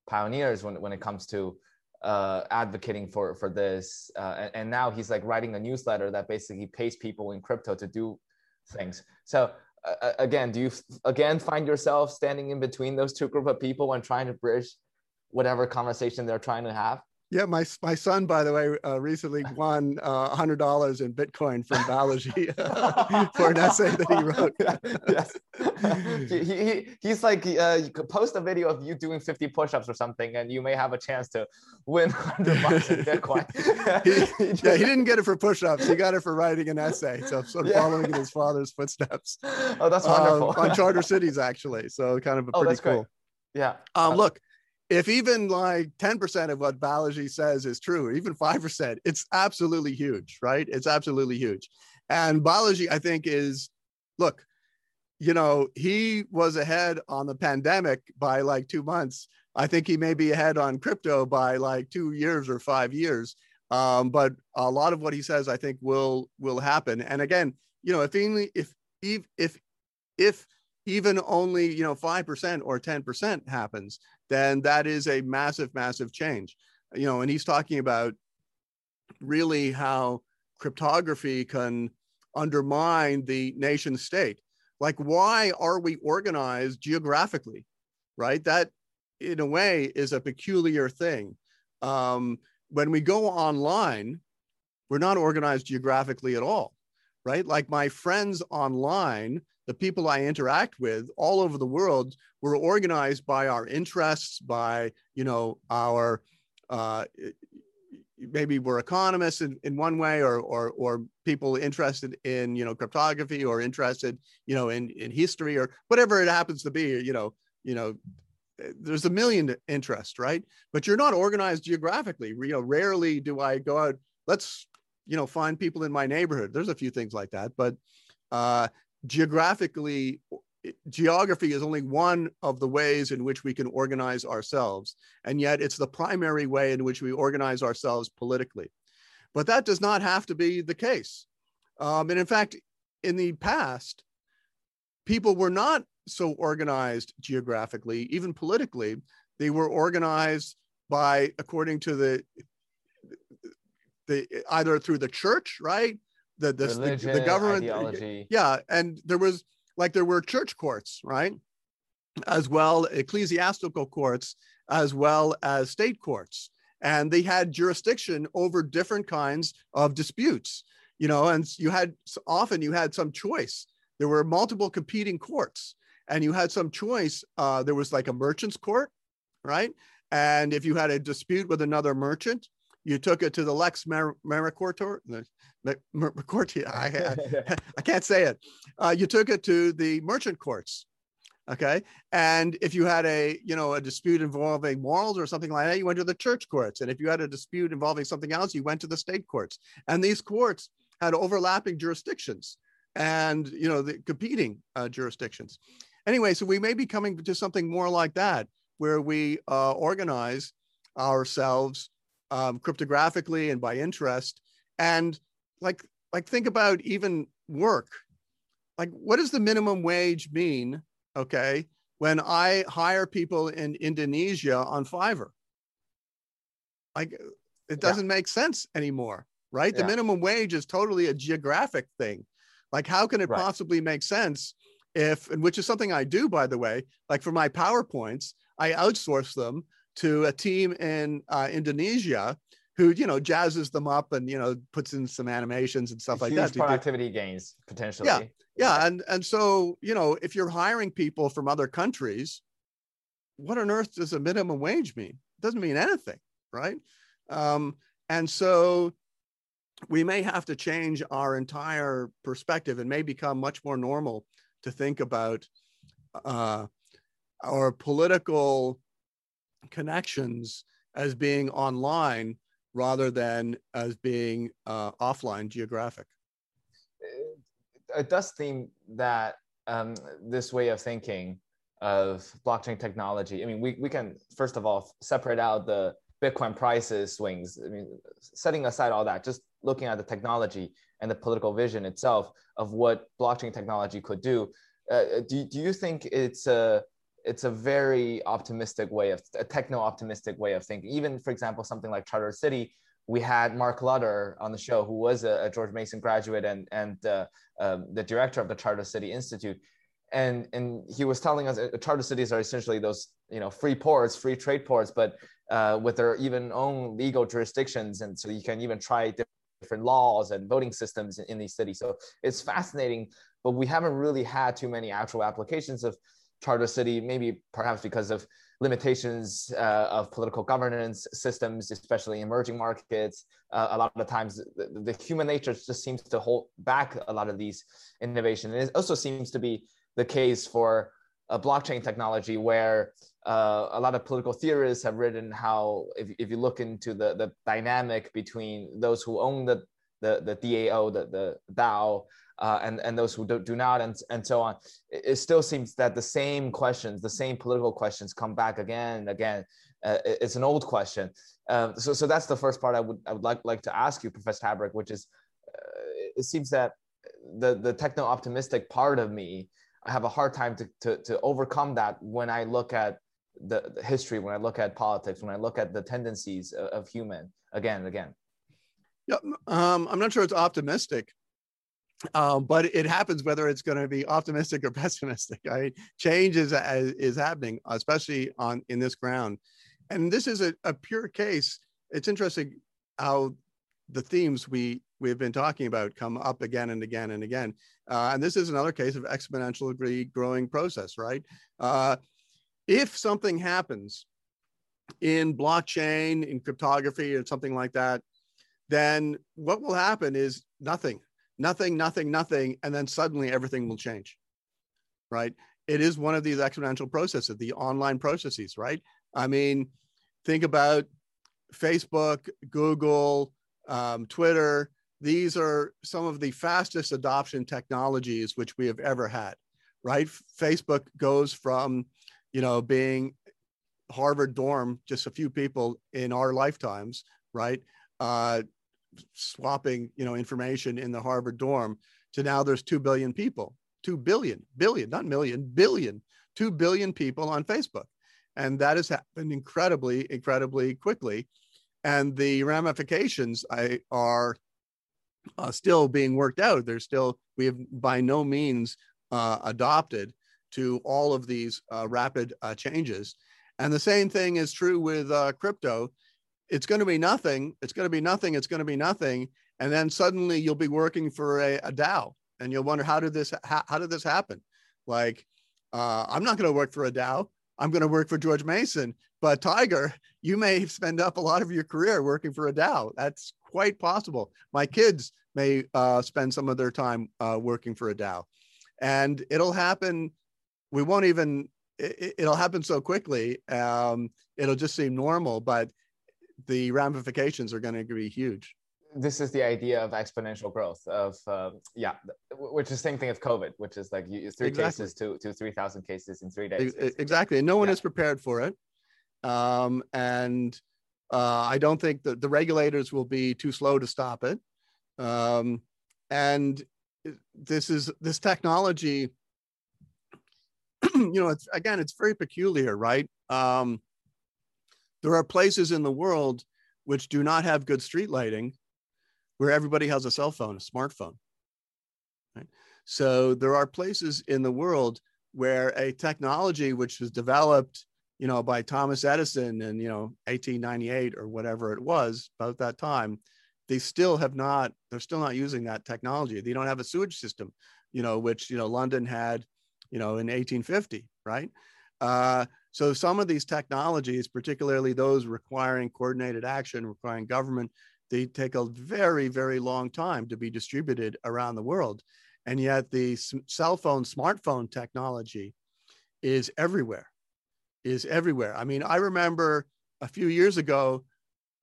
pioneers when, when it comes to uh, advocating for for this and, and, now he's like writing a newsletter that basically pays people in crypto to do things so uh, again do you again find yourself standing in between those two group of people and trying to bridge whatever conversation they're trying to have yeah, my my son, by the way, uh, recently won uh, hundred dollars in Bitcoin from Balaji for an essay that he wrote. yes, he, he, he's like, uh, you could post a video of you doing fifty push-ups or something, and you may have a chance to win hundred bucks in Bitcoin. he, yeah, he didn't get it for push-ups; he got it for writing an essay. So sort of yeah. following in his father's footsteps. Oh, that's wonderful. on Charter Cities, actually. So kind of a oh, pretty cool. Great. Yeah. Um, look, if even like 10% of what Balaji says is true, or even 5%, it's absolutely huge, right? It's absolutely huge. And Balaji, I think, is look, you know, he was ahead on the pandemic by like two months. I think he may be ahead on crypto by like two years or five years. Um, but a lot of what he says, I think, will will happen. And again, you know, if only if if if if even only you know five percent or ten percent happens, then that is a massive, massive change. You know, and he's talking about really how cryptography can undermine the nation state. Like, why are we organized geographically? Right? That, in a way, is a peculiar thing. Um, when we go online, we're not organized geographically at all, right? Like my friends online the people I interact with all over the world were organized by our interests, by you know our uh, maybe we're economists in, in one way, or, or or people interested in you know cryptography, or interested you know in in history, or whatever it happens to be. You know, you know, there's a million interests, right? But you're not organized geographically. You know, rarely do I go out. Let's you know find people in my neighborhood. There's a few things like that, but uh, geographically geography is only one of the ways in which we can organize ourselves and yet it's the primary way in which we organize ourselves politically. But that does not have to be the case. Um, and in fact in the past people were not so organized geographically even politically. They were organized by according to the the either through the church right the the, Religion, the, the government ideology. yeah and there was like there were church courts right? As well ecclesiastical courts as well as state courts. And they had jurisdiction over different kinds of disputes you know and you had often you had some choice. There were multiple competing courts and you had some choice uh, there was like a merchant's court right? And if you had a dispute with another merchant you took it to the Lex. Mericortia. I, I, I, can't say it. Uh, you took it to the merchant courts. Okay. And if you had a, you know, a dispute involving morals or something like that, you went to the church courts. And if you had a dispute involving something else, you went to the state courts. And these courts had overlapping jurisdictions and, you know, the competing uh, jurisdictions. Anyway, so we may be coming to something more like that, where we uh, organize ourselves um, cryptographically and by interest. And like, like think about even work. Like, what does the minimum wage mean? Okay, when I hire people in Indonesia on Fiverr, like it doesn't yeah. make sense anymore, right? Yeah. The minimum wage is totally a geographic thing. Like, how can it right. possibly make sense if, and which is something I do, by the way, like for my PowerPoints, I outsource them to a team in uh, Indonesia who you know jazzes them up and you know puts in some animations and stuff like that. Productivity gains potentially. Yeah, yeah, and and so you know if you're hiring people from other countries, what on earth does a minimum wage mean? It doesn't mean anything, right? Um, and so we may have to change our entire perspective and may become much more normal to think about uh, our political connections as being online rather than as being uh, offline geographic. It does seem that um, this way of thinking of blockchain technology, I mean, we, we can, first of all, separate out the Bitcoin prices swings. I mean, setting aside all that, just looking at the technology and the political vision itself of what blockchain technology could do. Uh, do, do you think it's a it's a very optimistic way of a techno optimistic way of thinking. Even for example, something like Charter City, we had Mark Lutter on the show, who was a, a George Mason graduate and and uh, um, the director of the Charter City Institute, and and he was telling us uh, charter cities are essentially those you know free ports, free trade ports, but uh, with their even own legal jurisdictions, and so you can even try different laws and voting systems in, in these cities. So it's fascinating, but we haven't really had too many actual applications of charter city, maybe perhaps because of limitations uh, of political governance systems, especially emerging markets. Uh, a lot of the times, the, the, human nature just seems to hold back a lot of these innovations. And it also seems to be the case for a blockchain technology, where uh, a lot of political theorists have written how, if, if you look into the, the dynamic between those who own the the, the DAO, the, the DAO, uh, and, and those who do, do not, and, and so on. It, it, still seems that the same questions, the same political questions come back again and again. Uh, it's an old question. Uh, so, so that's the first part I would, I would like, like to ask you, Professor Tabarrok, which is, uh, it seems that the, the techno-optimistic part of me, I have a hard time to, to, to overcome that when I look at the, the history, when I look at politics, when I look at the tendencies of, of human again and again. Yeah, um, I'm not sure it's optimistic. Um, but it happens whether it's going to be optimistic or pessimistic. Right? Change is, is happening, especially on in this ground. And this is a, a pure case. It's interesting how the themes we we've been talking about come up again and again and again. Uh, and this is another case of exponential degree growing process, right? Uh, if something happens in blockchain, in cryptography, or something like that, then what will happen is nothing nothing, nothing, nothing, and then suddenly everything will change, right? It is one of these exponential processes, the online processes, right? I mean, think about Facebook, Google, um, Twitter. These are some of the fastest adoption technologies which we have ever had, right? Facebook goes from, you know, being Harvard dorm, just a few people in our lifetimes, right? Uh, swapping you know information in the harvard dorm to now there's 2 billion people 2 billion billion not million billion 2 billion people on facebook. And that has happened incredibly incredibly quickly. And the ramifications I, are uh, still being worked out. There's still we have by no means uh, adopted to all of these uh, rapid uh, changes. And the same thing is true with uh, crypto it's going to be nothing. It's going to be nothing. It's going to be nothing. And then suddenly you'll be working for a, a DAO and you'll wonder, how did this, how, how did this happen? Like, uh, I'm not going to work for a DAO. I'm going to work for George Mason. But Tiger, you may spend up a lot of your career working for a DAO. That's quite possible. My kids may uh, spend some of their time uh, working for a DAO, and it'll happen. We won't even. It, will happen so quickly. Um, it'll just seem normal, but the ramifications are going to be huge. This is the idea of exponential growth of uh, yeah which is the same thing as covid which is like you, three exactly. cases to, to 3000 cases in three days exactly and no one yeah. is prepared for it. Um, and uh, i don't think that the regulators will be too slow to stop it. Um, and this is this technology you know it's again it's very peculiar right? Um, there are places in the world which do not have good street lighting where everybody has a cell phone, a smartphone. Right? So there are places in the world where a technology which was developed, you know, by Thomas Edison in, you know, 1898 or whatever it was, about that time, they still have not, they're still not using that technology. They don't have a sewage system, you know, which, you know, London had, you know, in 1850, right? Uh, so some of these technologies, particularly those requiring coordinated action, requiring government they take a very, very long time to be distributed around the world. And yet the cell phone, smartphone technology is everywhere, is everywhere. I mean, I remember a few years ago,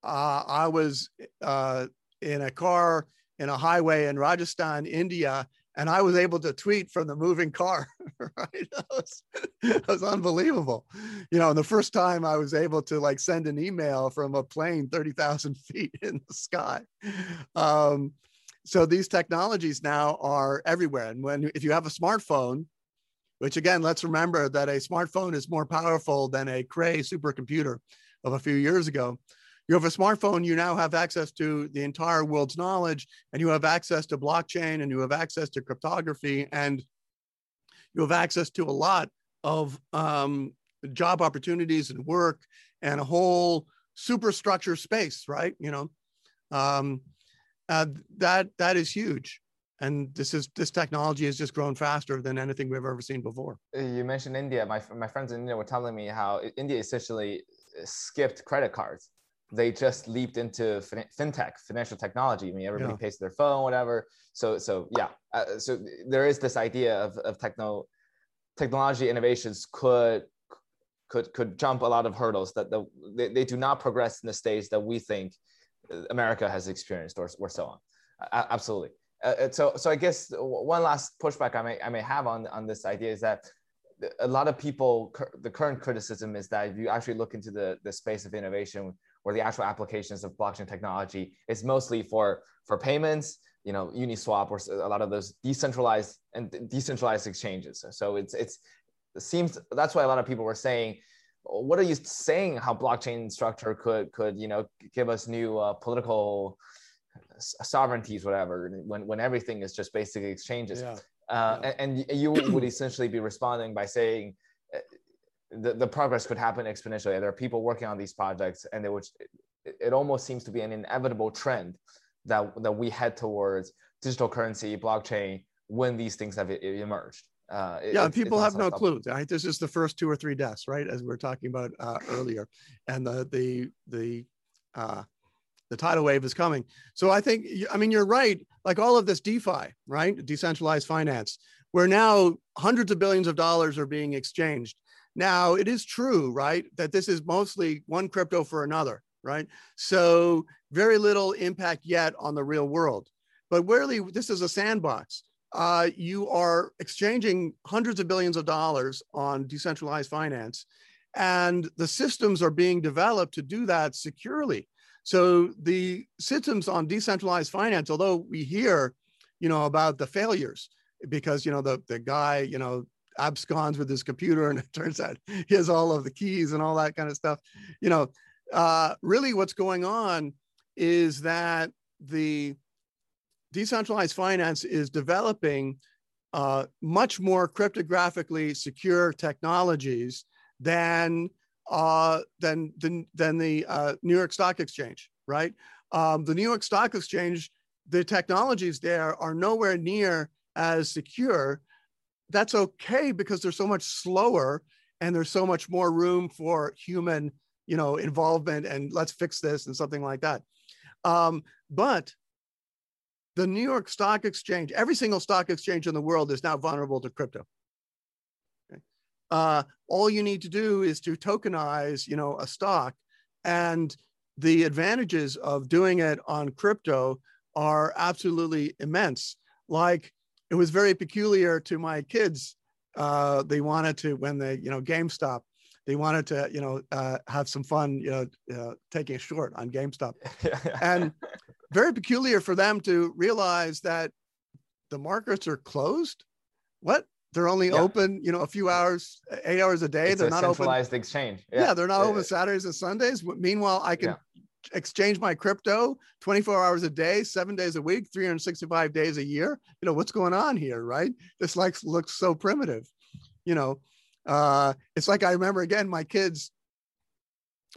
uh, I was uh, in a car in a highway in Rajasthan, India, and I was able to tweet from the moving car. Right, that was, that was unbelievable. You know, and the first time I was able to like send an email from a plane thirty thousand feet in the sky. Um, so these technologies now are everywhere, and when if you have a smartphone, which again, let's remember that a smartphone is more powerful than a Cray supercomputer of a few years ago you have a smartphone, you now have access to the entire world's knowledge, and you have access to blockchain, and you have access to cryptography, and you have access to a lot of um, job opportunities and work and a whole superstructure space, right? You know, um, uh, that that is huge, and this is this technology has just grown faster than anything we've ever seen before. You mentioned India. My my friends in India were telling me how India essentially skipped credit cards they just leaped into fin- fintech, financial technology. I mean, everybody yeah. pays their phone, whatever. So, so yeah. Uh, so there is this idea of, of techno technology innovations could could could jump a lot of hurdles that the, they, they do not progress in the stage that we think America has experienced or, or so on. Uh, absolutely. Uh, so, so I guess one last pushback I may I may have on on this idea is that a lot of people the current criticism is that if you actually look into the the space of innovation or the actual applications of blockchain technology is mostly for for payments you know uniswap or a lot of those decentralized and decentralized exchanges so it's it's it seems that's why a lot of people were saying what are you saying how blockchain structure could could you know give us new uh, political sovereignties whatever when when everything is just basically exchanges yeah. Uh, yeah. And, and you would essentially be responding by saying the, the progress could happen exponentially. There are people working on these projects, and it, which it, it almost seems to be an inevitable trend that that we head towards digital currency, blockchain, when these things have emerged. Uh, yeah, and people have no clue. Right? This is the first two or three deaths, right? As we were talking about uh, earlier, and the the the uh, the tidal wave is coming. So I think, I mean, you're right. Like all of this DeFi, right? Decentralized finance, where now hundreds of billions of dollars are being exchanged. Now, it is true, right, that this is mostly one crypto for another, right? So very little impact yet on the real world. But really, this is a sandbox. Uh, you are exchanging hundreds of billions of dollars on decentralized finance, and the systems are being developed to do that securely. So the systems on decentralized finance, although we hear, you know, about the failures, because you know the the guy, you know, absconds with his computer and it turns out he has all of the keys and all that kind of stuff you know uh, really what's going on is that the decentralized finance is developing uh, much more cryptographically secure technologies than uh, than, than, than the uh, New York Stock Exchange, right? Um, the New York Stock Exchange, the technologies there are nowhere near as secure that's okay because they're so much slower and there's so much more room for human you know involvement and let's fix this and something like that. Um, but the new york stock exchange every single stock exchange in the world is now vulnerable to crypto. Uh, all you need to do is to tokenize you know a stock and the advantages of doing it on crypto are absolutely immense. Like it was very peculiar to my kids uh, they wanted to when they you know GameStop they wanted to you know uh, have some fun you know uh, taking a short on GameStop. And very peculiar for them to realize that the markets are closed? What? They're only yeah. open you know a few hours eight hours a day. It's they're a not centralized open exchange. Yeah, yeah they're not open saturdays and sundays. Meanwhile i can exchange my crypto 24 hours a day, seven days a week, 365 days a year. You know, what's going on here, right? This like looks so primitive. You know, uh, it's like I remember again, my kids,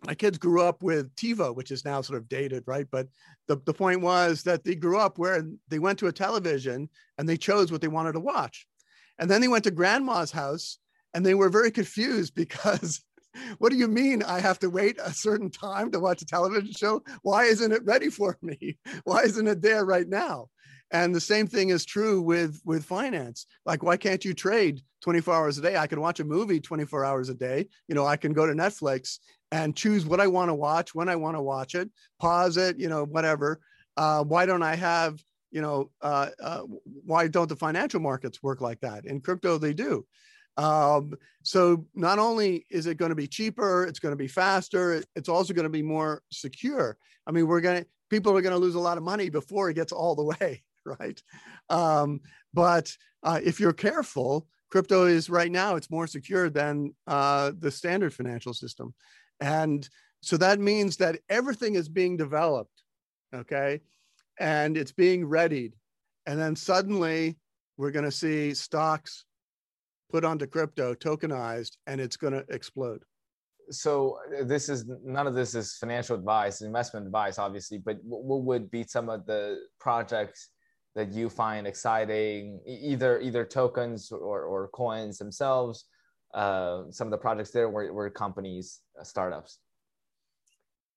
my kids grew up with TiVo, which is now sort of dated, right? But the, the point was that they grew up where they went to a television and they chose what they wanted to watch. And then they went to grandma's house and they were very confused because what do you mean I have to wait a certain time to watch a television show? Why isn't it ready for me? Why isn't it there right now? And the same thing is true with with finance. Like, why can't you trade 24 hours a day? I can watch a movie 24 hours a day. You know, I can go to Netflix and choose what I want to watch, when I want to watch it, pause it, you know, whatever. Uh, why don't I have, you know, uh, uh, why don't the financial markets work like that? In crypto, they do. Um, so not only is it going to be cheaper, it's going to be faster, it's also going to be more secure. I mean, we're going to, people are going to lose a lot of money before it gets all the way, right? Um, but uh, if you're careful, crypto is right now, it's more secure than uh, the standard financial system. And so that means that everything is being developed, okay? And it's being readied. And then suddenly we're going to see stocks put onto crypto, tokenized, and it's going to explode. So uh, this is none of this is financial advice, investment advice, obviously. But what would be some of the projects that you find exciting, either either tokens or, or coins themselves? Uh, some of the projects there were, were companies, uh, startups.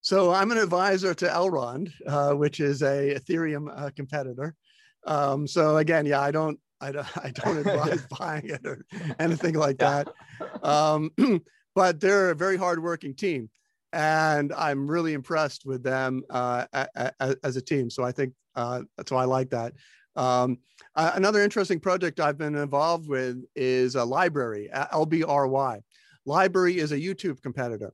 So I'm an advisor to Elrond, uh, which is a Ethereum uh, competitor. Um, so again, yeah, I don't I don't, I don't advise buying it or anything like that. Um, but they're a very hardworking team, and I'm really impressed with them uh, as a team. So I think uh, why I like that. Um, uh, another interesting project I've been involved with is a library, LBRY. Library is a YouTube competitor.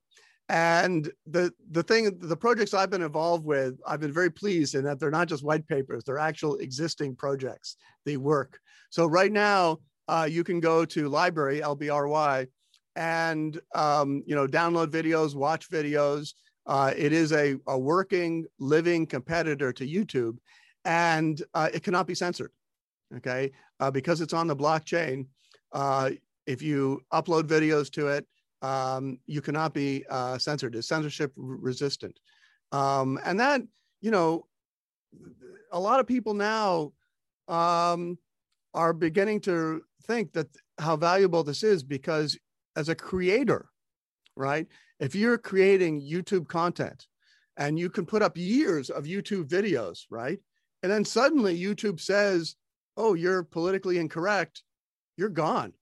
And the the thing, the projects I've been involved with, I've been very pleased in that they're not just white papers; they're actual existing projects. They work. So right now, uh, you can go to library, LBRY and um, you know download videos, watch videos. Uh, it is a, a working, living competitor to YouTube, and uh, it cannot be censored. Okay, uh, because it's on the blockchain. Uh, if you upload videos to it, um, you cannot be uh, censored. It's censorship resistant. Um, and that, you know, a lot of people now um, are beginning to think that how valuable this is because as a creator, right? If you're creating YouTube content and you can put up years of YouTube videos, right? And then suddenly YouTube says, oh, you're politically incorrect, you're gone.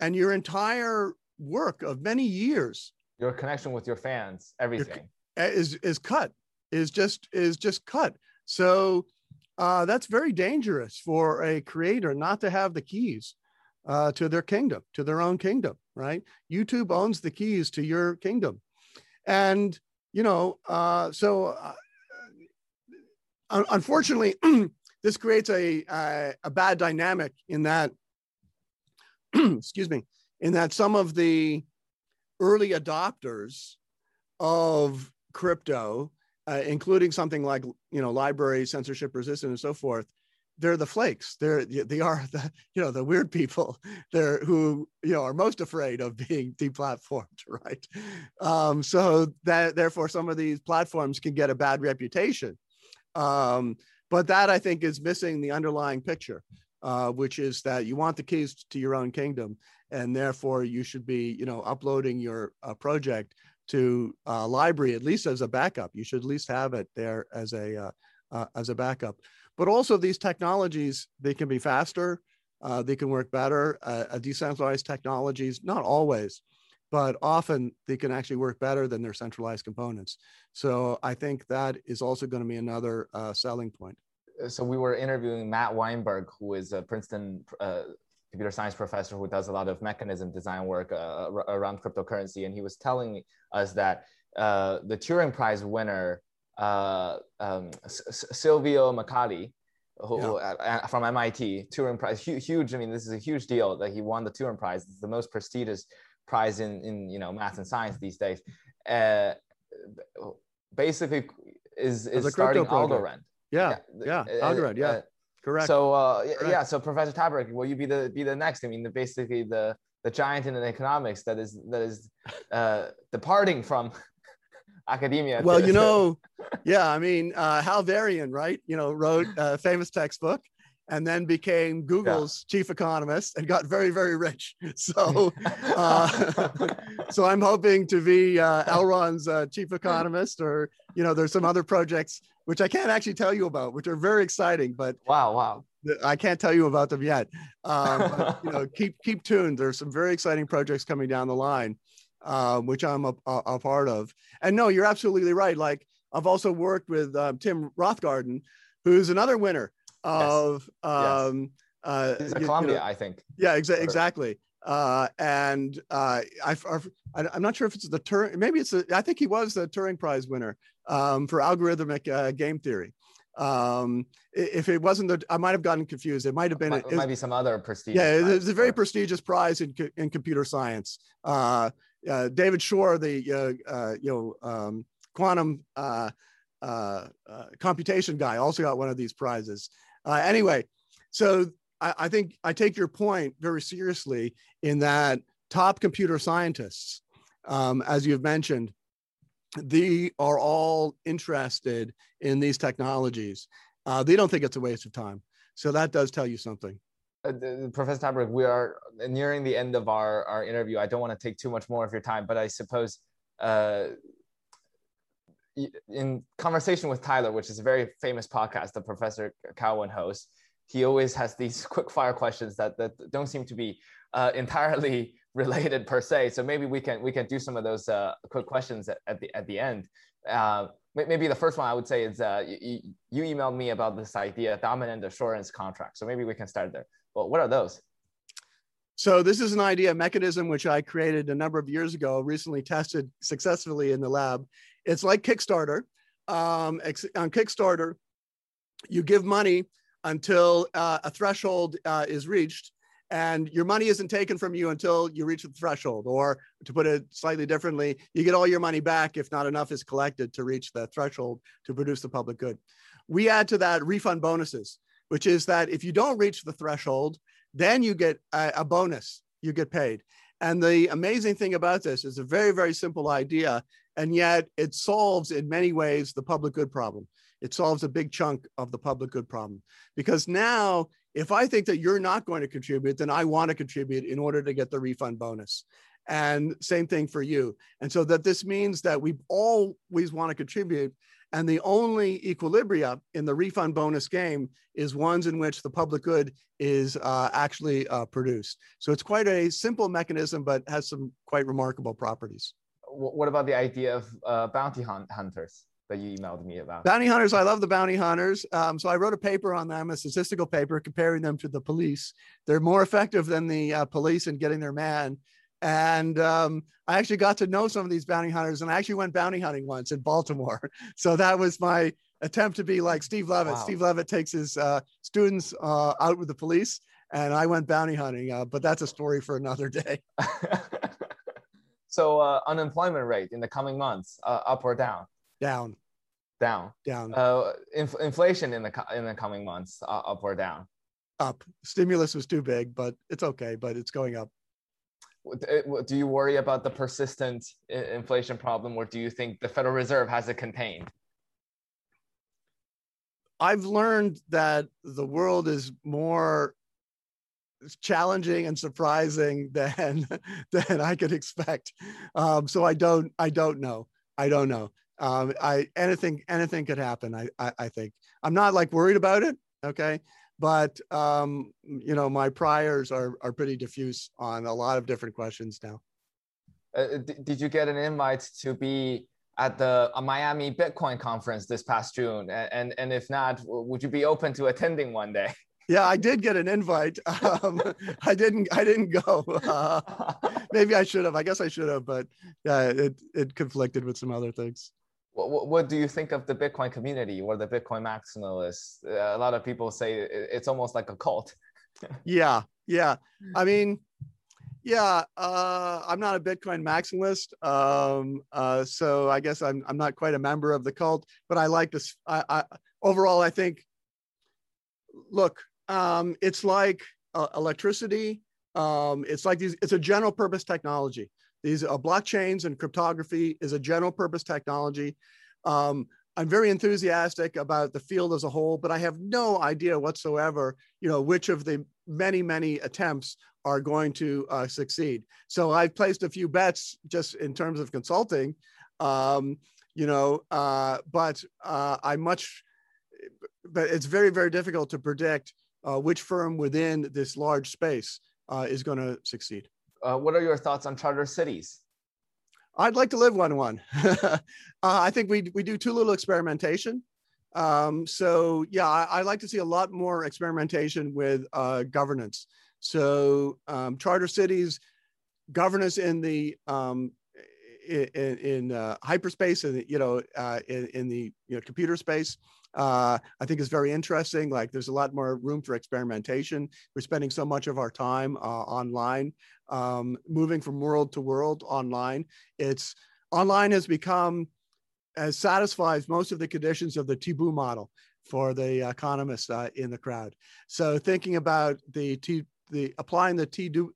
And your entire work of many years your connection with your fans everything eh, is is cut is just is just cut so uh, that's very dangerous for a creator not to have the keys uh, to their kingdom to their own kingdom right? Youtube owns the keys to your kingdom. And you know uh, so uh, unfortunately this creates a, a, a bad dynamic in that excuse me in that some of the early adopters of crypto, uh, including something like you know library censorship resistant, and so forth, they're the flakes. They're they are the you know the weird people. They're who you know are most afraid of being deplatformed, right? Um, so that therefore some of these platforms can get a bad reputation. Um, but that I think is missing the underlying picture. uh, which is that you want the keys to your own kingdom, and therefore you should be, you know, uploading your uh, project to uh, LBRY at least as a backup. You should at least have it there as a uh, uh, as a backup. But also these technologies, they can be faster, uh, they can work better. decentralized technologies, not always, but often they can actually work better than their centralized components. So I think that is also going to be another selling point so we were interviewing Matt Weinberg, who is a Princeton uh, computer science professor who does a lot of mechanism design work uh, around cryptocurrency, and he was telling us that uh, the Turing Prize winner uh, um, Silvio Micali, who, yeah. from MIT, Turing Prize, huge, huge. I mean, this is a huge deal that he won the Turing Prize. It's the most prestigious prize in in you know math and science these days. Uh, basically, is is starting Algorand. Yeah, yeah, yeah. Uh, Algorand, yeah. Correct. So uh, Correct. yeah, so Professor Tabarrok, will you be the be the next? I mean, the, basically the the giant in economics that is that is uh, departing from academia. Well, you know, yeah, I mean, uh, Hal Varian, right? You know, wrote a famous textbook and then became Google's yeah. chief economist and got very, very rich. So, uh, so I'm hoping to be uh, Elrond's uh, chief economist, or you know, there's some other projects which I can't actually tell you about, which are very exciting. But wow, wow, I can't tell you about them yet. Um, but, you know, keep keep tuned. There's some very exciting projects coming down the line, uh, which I'm a, a, a, part of. And no, you're absolutely right. Like I've also worked with um, Tim Roughgarden, who's another winner of yes. um yes. uh He's a Columbia, you know, I think. Yeah, exa- exactly. Uh, and uh, I, am not sure if it's the Turing, maybe it's, a, I think he was the Turing Prize winner um, for algorithmic uh, game theory. Um, if it wasn't the, I might have gotten confused. It might have been. It, it might be some other prestigious. Yeah, it's a very prestigious prize in, in computer science. Uh, uh, David Shor, the uh, uh, you know um, quantum uh, computation guy, also got one of these prizes. anyway, so I, I think I take your point very seriously in that top computer scientists, um, as you've mentioned, they are all interested in these technologies. Uh, they don't think it's a waste of time. So that does tell you something. Uh, Professor Tabarrok, we are nearing the end of our, our interview. I don't want to take too much more of your time, but I suppose uh, in conversation with Tyler, which is a very famous podcast that Professor Cowen hosts, he always has these quick fire questions that, that don't seem to be uh, entirely related per se. So maybe we can we can do some of those uh, quick questions at, at the at the end. Uh, maybe the first one I would say is uh, you, you emailed me about this idea dominant assurance contract. So maybe we can start there. Well, what are those? So this is an idea mechanism which I created a number of years ago, recently tested successfully in the lab. It's like Kickstarter. Um, on Kickstarter, you give money until uh, a threshold uh, is reached and your money isn't taken from you until you reach the threshold or to put it slightly differently you get all your money back if not enough is collected to reach the threshold to produce the public good. We add to that refund bonuses which is that if you don't reach the threshold then you get a, a bonus you get paid. And the amazing thing about this is a very very simple idea and yet it solves in many ways the public good problem. It solves a big chunk of the public good problem. Because now if I think that you're not going to contribute, then I want to contribute in order to get the refund bonus. And same thing for you. And so that this means that we always want to contribute. And the only equilibria in the refund bonus game is ones in which the public good is uh, actually uh, produced. So it's quite a simple mechanism, but has some quite remarkable properties. What about the idea of uh, bounty hunters? That you emailed me about. Bounty hunters, I love the bounty hunters. Um, so I wrote a paper on them, a statistical paper comparing them to the police. They're more effective than the uh, police in getting their man. And um, I actually got to know some of these bounty hunters, and I actually went bounty hunting once in Baltimore. So that was my attempt to be like Steve Levitt. Wow. Steve Levitt takes his uh, students uh, out with the police, and I went bounty hunting. Uh, but that's a story for another day. so uh, unemployment rate in the coming months, uh, up or down? Down. Down. Down. Uh, inf- inflation in the co- in the coming months, uh, up or down? Up. Stimulus was too big, but it's okay. But it's going up. Uh, do you worry about the persistent inflation problem, or do you think the Federal Reserve has it contained? I've learned that the world is more challenging and surprising than than I could expect. Um, so I don't I don't know. I don't know. Um, I anything anything could happen. I, I, I think I'm not like worried about it. Okay, but um, you know my priors are are pretty diffuse on a lot of different questions now. Uh, did you get an invite to be at the Miami Bitcoin conference this past June? And, and and if not, would you be open to attending one day? Yeah, I did get an invite. Um, I didn't. I didn't go. Uh, maybe I should have. I guess I should have, but yeah, it it conflicted with some other things. What, what do you think of the Bitcoin community or the Bitcoin maximalists? Uh, a lot of people say it's almost like a cult. yeah, yeah. I mean, yeah. Uh, I'm not a Bitcoin maximalist, um, uh, so I guess I'm I'm not quite a member of the cult. But I like this. I, I overall, I think. Look, um, it's like uh, electricity. Um, it's like these, it's a general purpose technology. These uh, blockchains and cryptography is a general purpose technology. Um, I'm very enthusiastic about the field as a whole, but I have no idea whatsoever, you know, which of the many, many attempts are going to uh, succeed. So I've placed a few bets just in terms of consulting, um, you know, uh, but uh, I much, but it's very, very difficult to predict uh, which firm within this large space uh, is going to succeed. Uh, what are your thoughts on charter cities? I'd like to live one one. uh, I think we we do too little experimentation. Um, so yeah, I, I, like to see a lot more experimentation with uh, governance. So um, charter cities, governance in the um, in, in uh, hyperspace and you know uh, in, in the you know computer space uh, I think is very interesting. Like there's a lot more room for experimentation. We're spending so much of our time uh, online, um, moving from world to world online. It's online has become as satisfies most of the conditions of the Tiebout model for the economists uh, in the crowd. So thinking about the T, the applying the Tiebout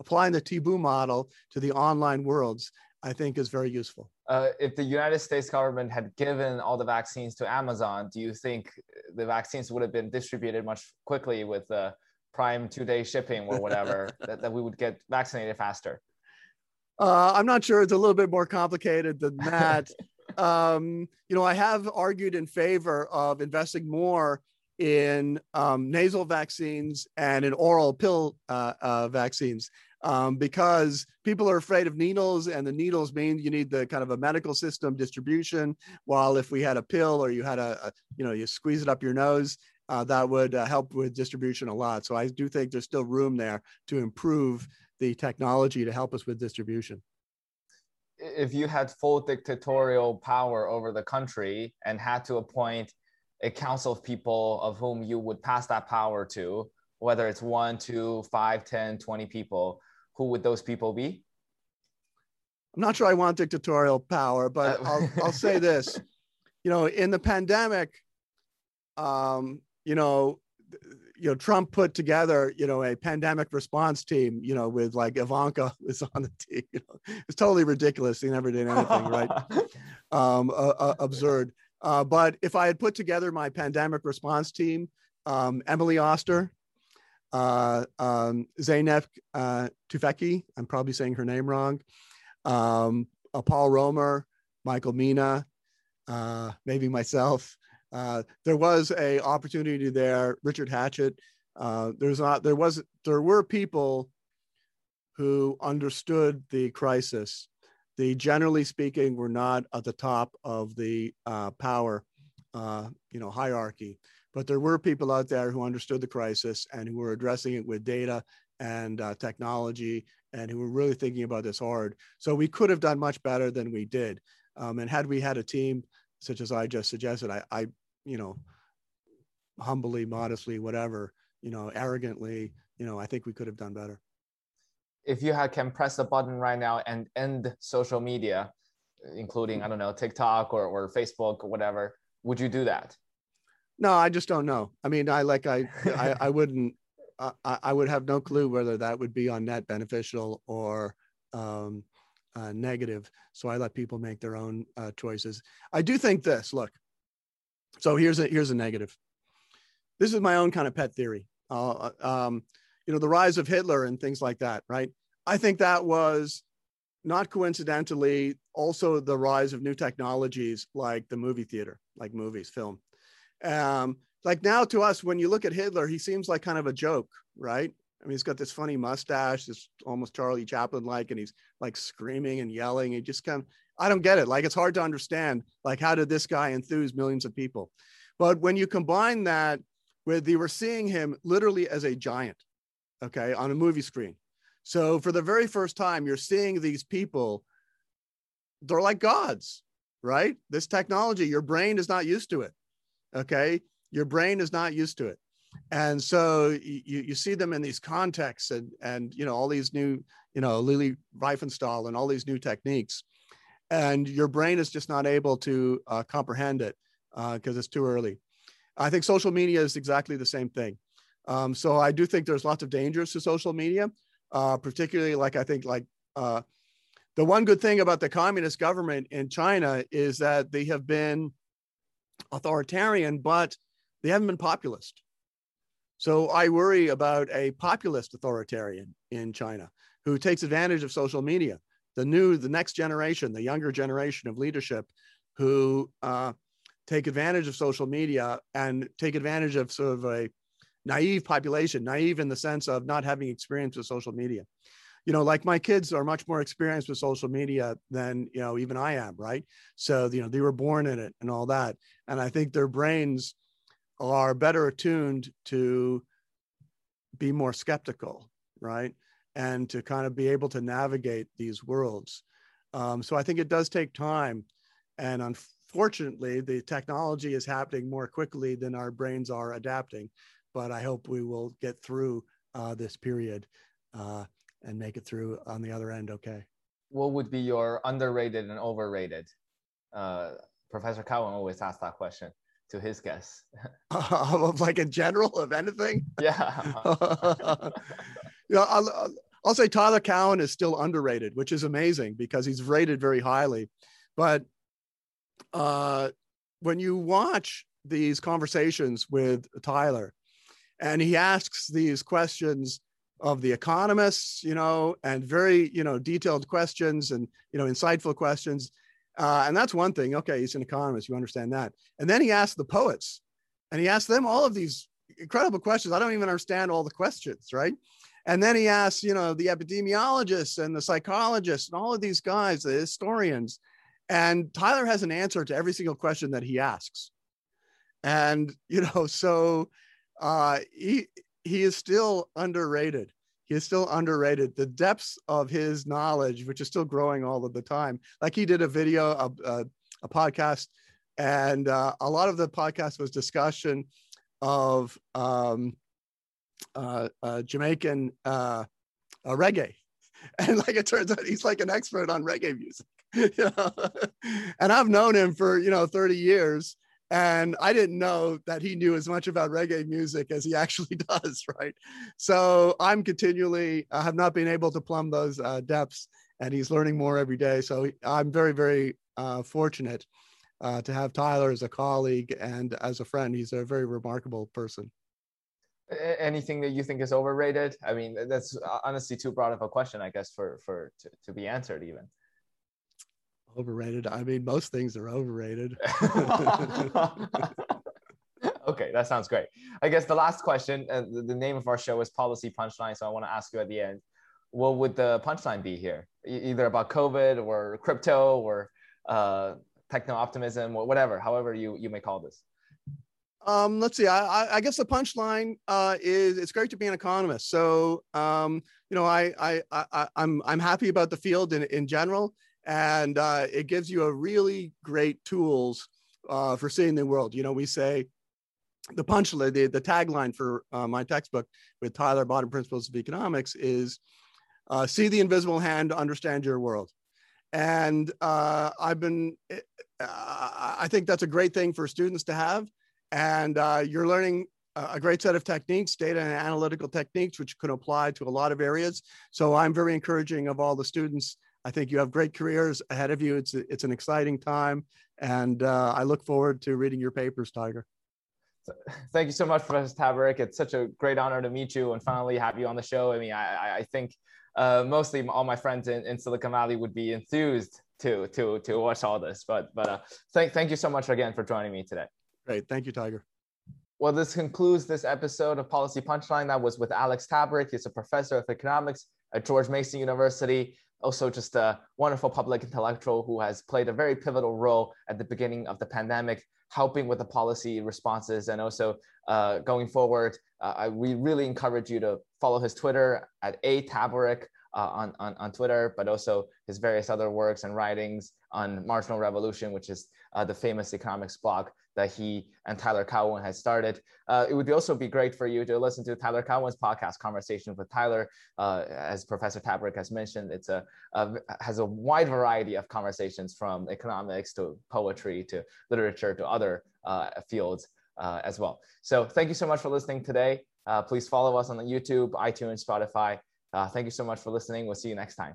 applying the Tiebout model to the online worlds I think is very useful. Uh, if the United States government had given all the vaccines to Amazon, do you think the vaccines would have been distributed much quickly with the prime two day shipping or whatever, that, that we would get vaccinated faster? Uh, I'm not sure. It's a little bit more complicated than that. um, you know, I have argued in favor of investing more in um, nasal vaccines and in oral pill uh, uh, vaccines um, because people are afraid of needles, and the needles mean you need the kind of a medical system distribution. While if we had a pill or you had a, a you know, you squeeze it up your nose, uh, that would uh, help with distribution a lot. So I do think there's still room there to improve the technology to help us with distribution. If you had full dictatorial power over the country and had to appoint a council of people of whom you would pass that power to, whether it's one, two, five, 10, 20 people, who would those people be? I'm not sure I want dictatorial power, but uh, I'll, I'll say this. You know, in the pandemic, um, you know, you know, Trump put together, you know, a pandemic response team, you know, with like Ivanka was on the team. You know, it's totally ridiculous. He never did anything, right? Um, uh, uh, absurd. Uh, but if I had put together my pandemic response team, um, Emily Oster, uh, um, Zeynep uh, Tufekci, I'm probably saying her name wrong, um, uh, Paul Romer, Michael Mina, uh, maybe myself. Uh, there was a opportunity there. Richard Hatchett. Uh, there's not. There was. There were people who understood the crisis. They, generally speaking were not at the top of the uh, power, uh, you know, hierarchy. But there were people out there who understood the crisis and who were addressing it with data and uh, technology and who were really thinking about this hard. So we could have done much better than we did. Um, and had we had a team such as I just suggested, I, I, you know, humbly, modestly, whatever, you know, arrogantly, you know, I think we could have done better. If you had, can press the button right now and end social media, including, I don't know, TikTok or, or Facebook or whatever, would you do that? No, I just don't know. I mean, I like I I, I wouldn't. I, I would have no clue whether that would be on net beneficial or um, uh, negative. So I let people make their own uh, choices. I do think this. Look, so here's a here's a negative. This is my own kind of pet theory. Uh, um, you know, the rise of Hitler and things like that, right? I think that was not coincidentally also the rise of new technologies like the movie theater, like movies, film. Um, like now to us, when you look at Hitler, he seems like kind of a joke, right? I mean, he's got this funny mustache, this almost Charlie Chaplin like, and he's like screaming and yelling. He just kind of, I don't get it. Like, it's hard to understand. Like, how did this guy enthuse millions of people? But when you combine that with the, we're seeing him literally as a giant, okay, on a movie screen. So for the very first time, you're seeing these people, they're like gods, right? This technology, your brain is not used to it, okay? Your brain is not used to it and so you, you see them in these contexts and and you know all these new you know Leni Riefenstahl and all these new techniques and your brain is just not able to uh, comprehend it because uh, it's too early. I think social media is exactly the same thing. Um, so i do think there's lots of dangers to social media uh, particularly like i think like uh, the one good thing about the communist government in china is that they have been authoritarian but they haven't been populist. So I worry about a populist authoritarian in China who takes advantage of social media. The new, the next generation, the younger generation of leadership who uh, take advantage of social media and take advantage of sort of a naive population, naive in the sense of not having experience with social media. You know, like my kids are much more experienced with social media than, you know, even I am, right? So, you know, they were born in it and all that. And I think their brains are better attuned to be more skeptical, right? And to kind of be able to navigate these worlds. Um, so I think it does take time. And unfortunately, the technology is happening more quickly than our brains are adapting. But I hope we will get through uh, this period uh, and make it through on the other end okay. What would be your underrated and overrated? Uh, Professor Cowen always asks that question to his guests? Uh, like in general of anything? Yeah. yeah, I'll, I'll say Tyler Cowen is still underrated, which is amazing because he's rated very highly. But uh, when you watch these conversations with Tyler, and he asks these questions of the economists, you know, and very, you know, detailed questions and, you know, insightful questions. Uh, and that's one thing. Okay, he's an economist. You understand that. And then he asked the poets, and he asked them all of these incredible questions. I don't even understand all the questions, right? And then he asks, you know, the epidemiologists and the psychologists and all of these guys, the historians. And Tyler has an answer to every single question that he asks. And, you know, so uh, he, he is still underrated he is still underrated. The depths of his knowledge, which is still growing all of the time. Like he did a video, a, a, a podcast, and uh, a lot of the podcast was discussion of um, uh, uh, Jamaican uh, reggae. And like it turns out, he's like an expert on reggae music. you know? and I've known him for you know 30 years, and I didn't know that he knew as much about reggae music as he actually does, right? So I'm continually, I have not been able to plumb those uh, depths, and he's learning more every day. So I'm very, very uh, fortunate uh, to have Tyler as a colleague and as a friend. He's a very remarkable person. Anything that you think is overrated? I mean, that's uh, honestly too broad of a question, I guess, for for to, to be answered even. Overrated. I mean, most things are overrated. okay, that sounds great. I guess the last question, uh, the, the, name of our show is Policy Punchline. So I want to ask you at the end, what would the punchline be here? E- either about COVID or crypto or uh, techno optimism or whatever, however you, you may call this. Um, let's see. I, I guess the punchline uh, is it's great to be an economist. So um, you know, I, I I I'm I'm happy about the field in in general and uh, it gives you a really great tools uh, for seeing the world. You know, we say the punchline, the, the tagline for uh, my textbook with Tyler Modern Principles of Economics is uh, see the invisible hand, understand your world. And uh, I've been, eh, I think that's a great thing for students to have. And uh, you're learning a great set of techniques, data and analytical techniques, which can apply to a lot of areas. So I'm very encouraging of all the students I think you have great careers ahead of you. It's it's an exciting time, and uh, I look forward to reading your papers, Tiger. thank you so much, Professor Tabarrok. It's such a great honor to meet you and finally have you on the show. I mean, I, I think uh, mostly all my friends in, in Silicon Valley would be enthused to to to watch all this. But but uh, thank thank you so much again for joining me today. Great, thank you, Tiger. Well, this concludes this episode of Policy Punchline. That was with Alex Tabarrok. He's a professor of economics at George Mason University. Also, just a wonderful public intellectual who has played a very pivotal role at the beginning of the pandemic, helping with the policy responses. And also, uh, going forward, uh, I, we really encourage you to follow his Twitter at a Tabarrok uh, on, on, on Twitter, but also his various other works and writings on marginal revolution, which is uh, the famous economics blog that he and Tyler Cowen has started. Uh, it would also be great for you to listen to Tyler Cowen's podcast, Conversations with Tyler. Uh, as Professor Tabarrok has mentioned, it's a, a, has a wide variety of conversations from economics to poetry to literature to other uh, fields uh, as well. So thank you so much for listening today. Uh, please follow us on YouTube, iTunes, Spotify. Uh, thank you so much for listening. We'll see you next time.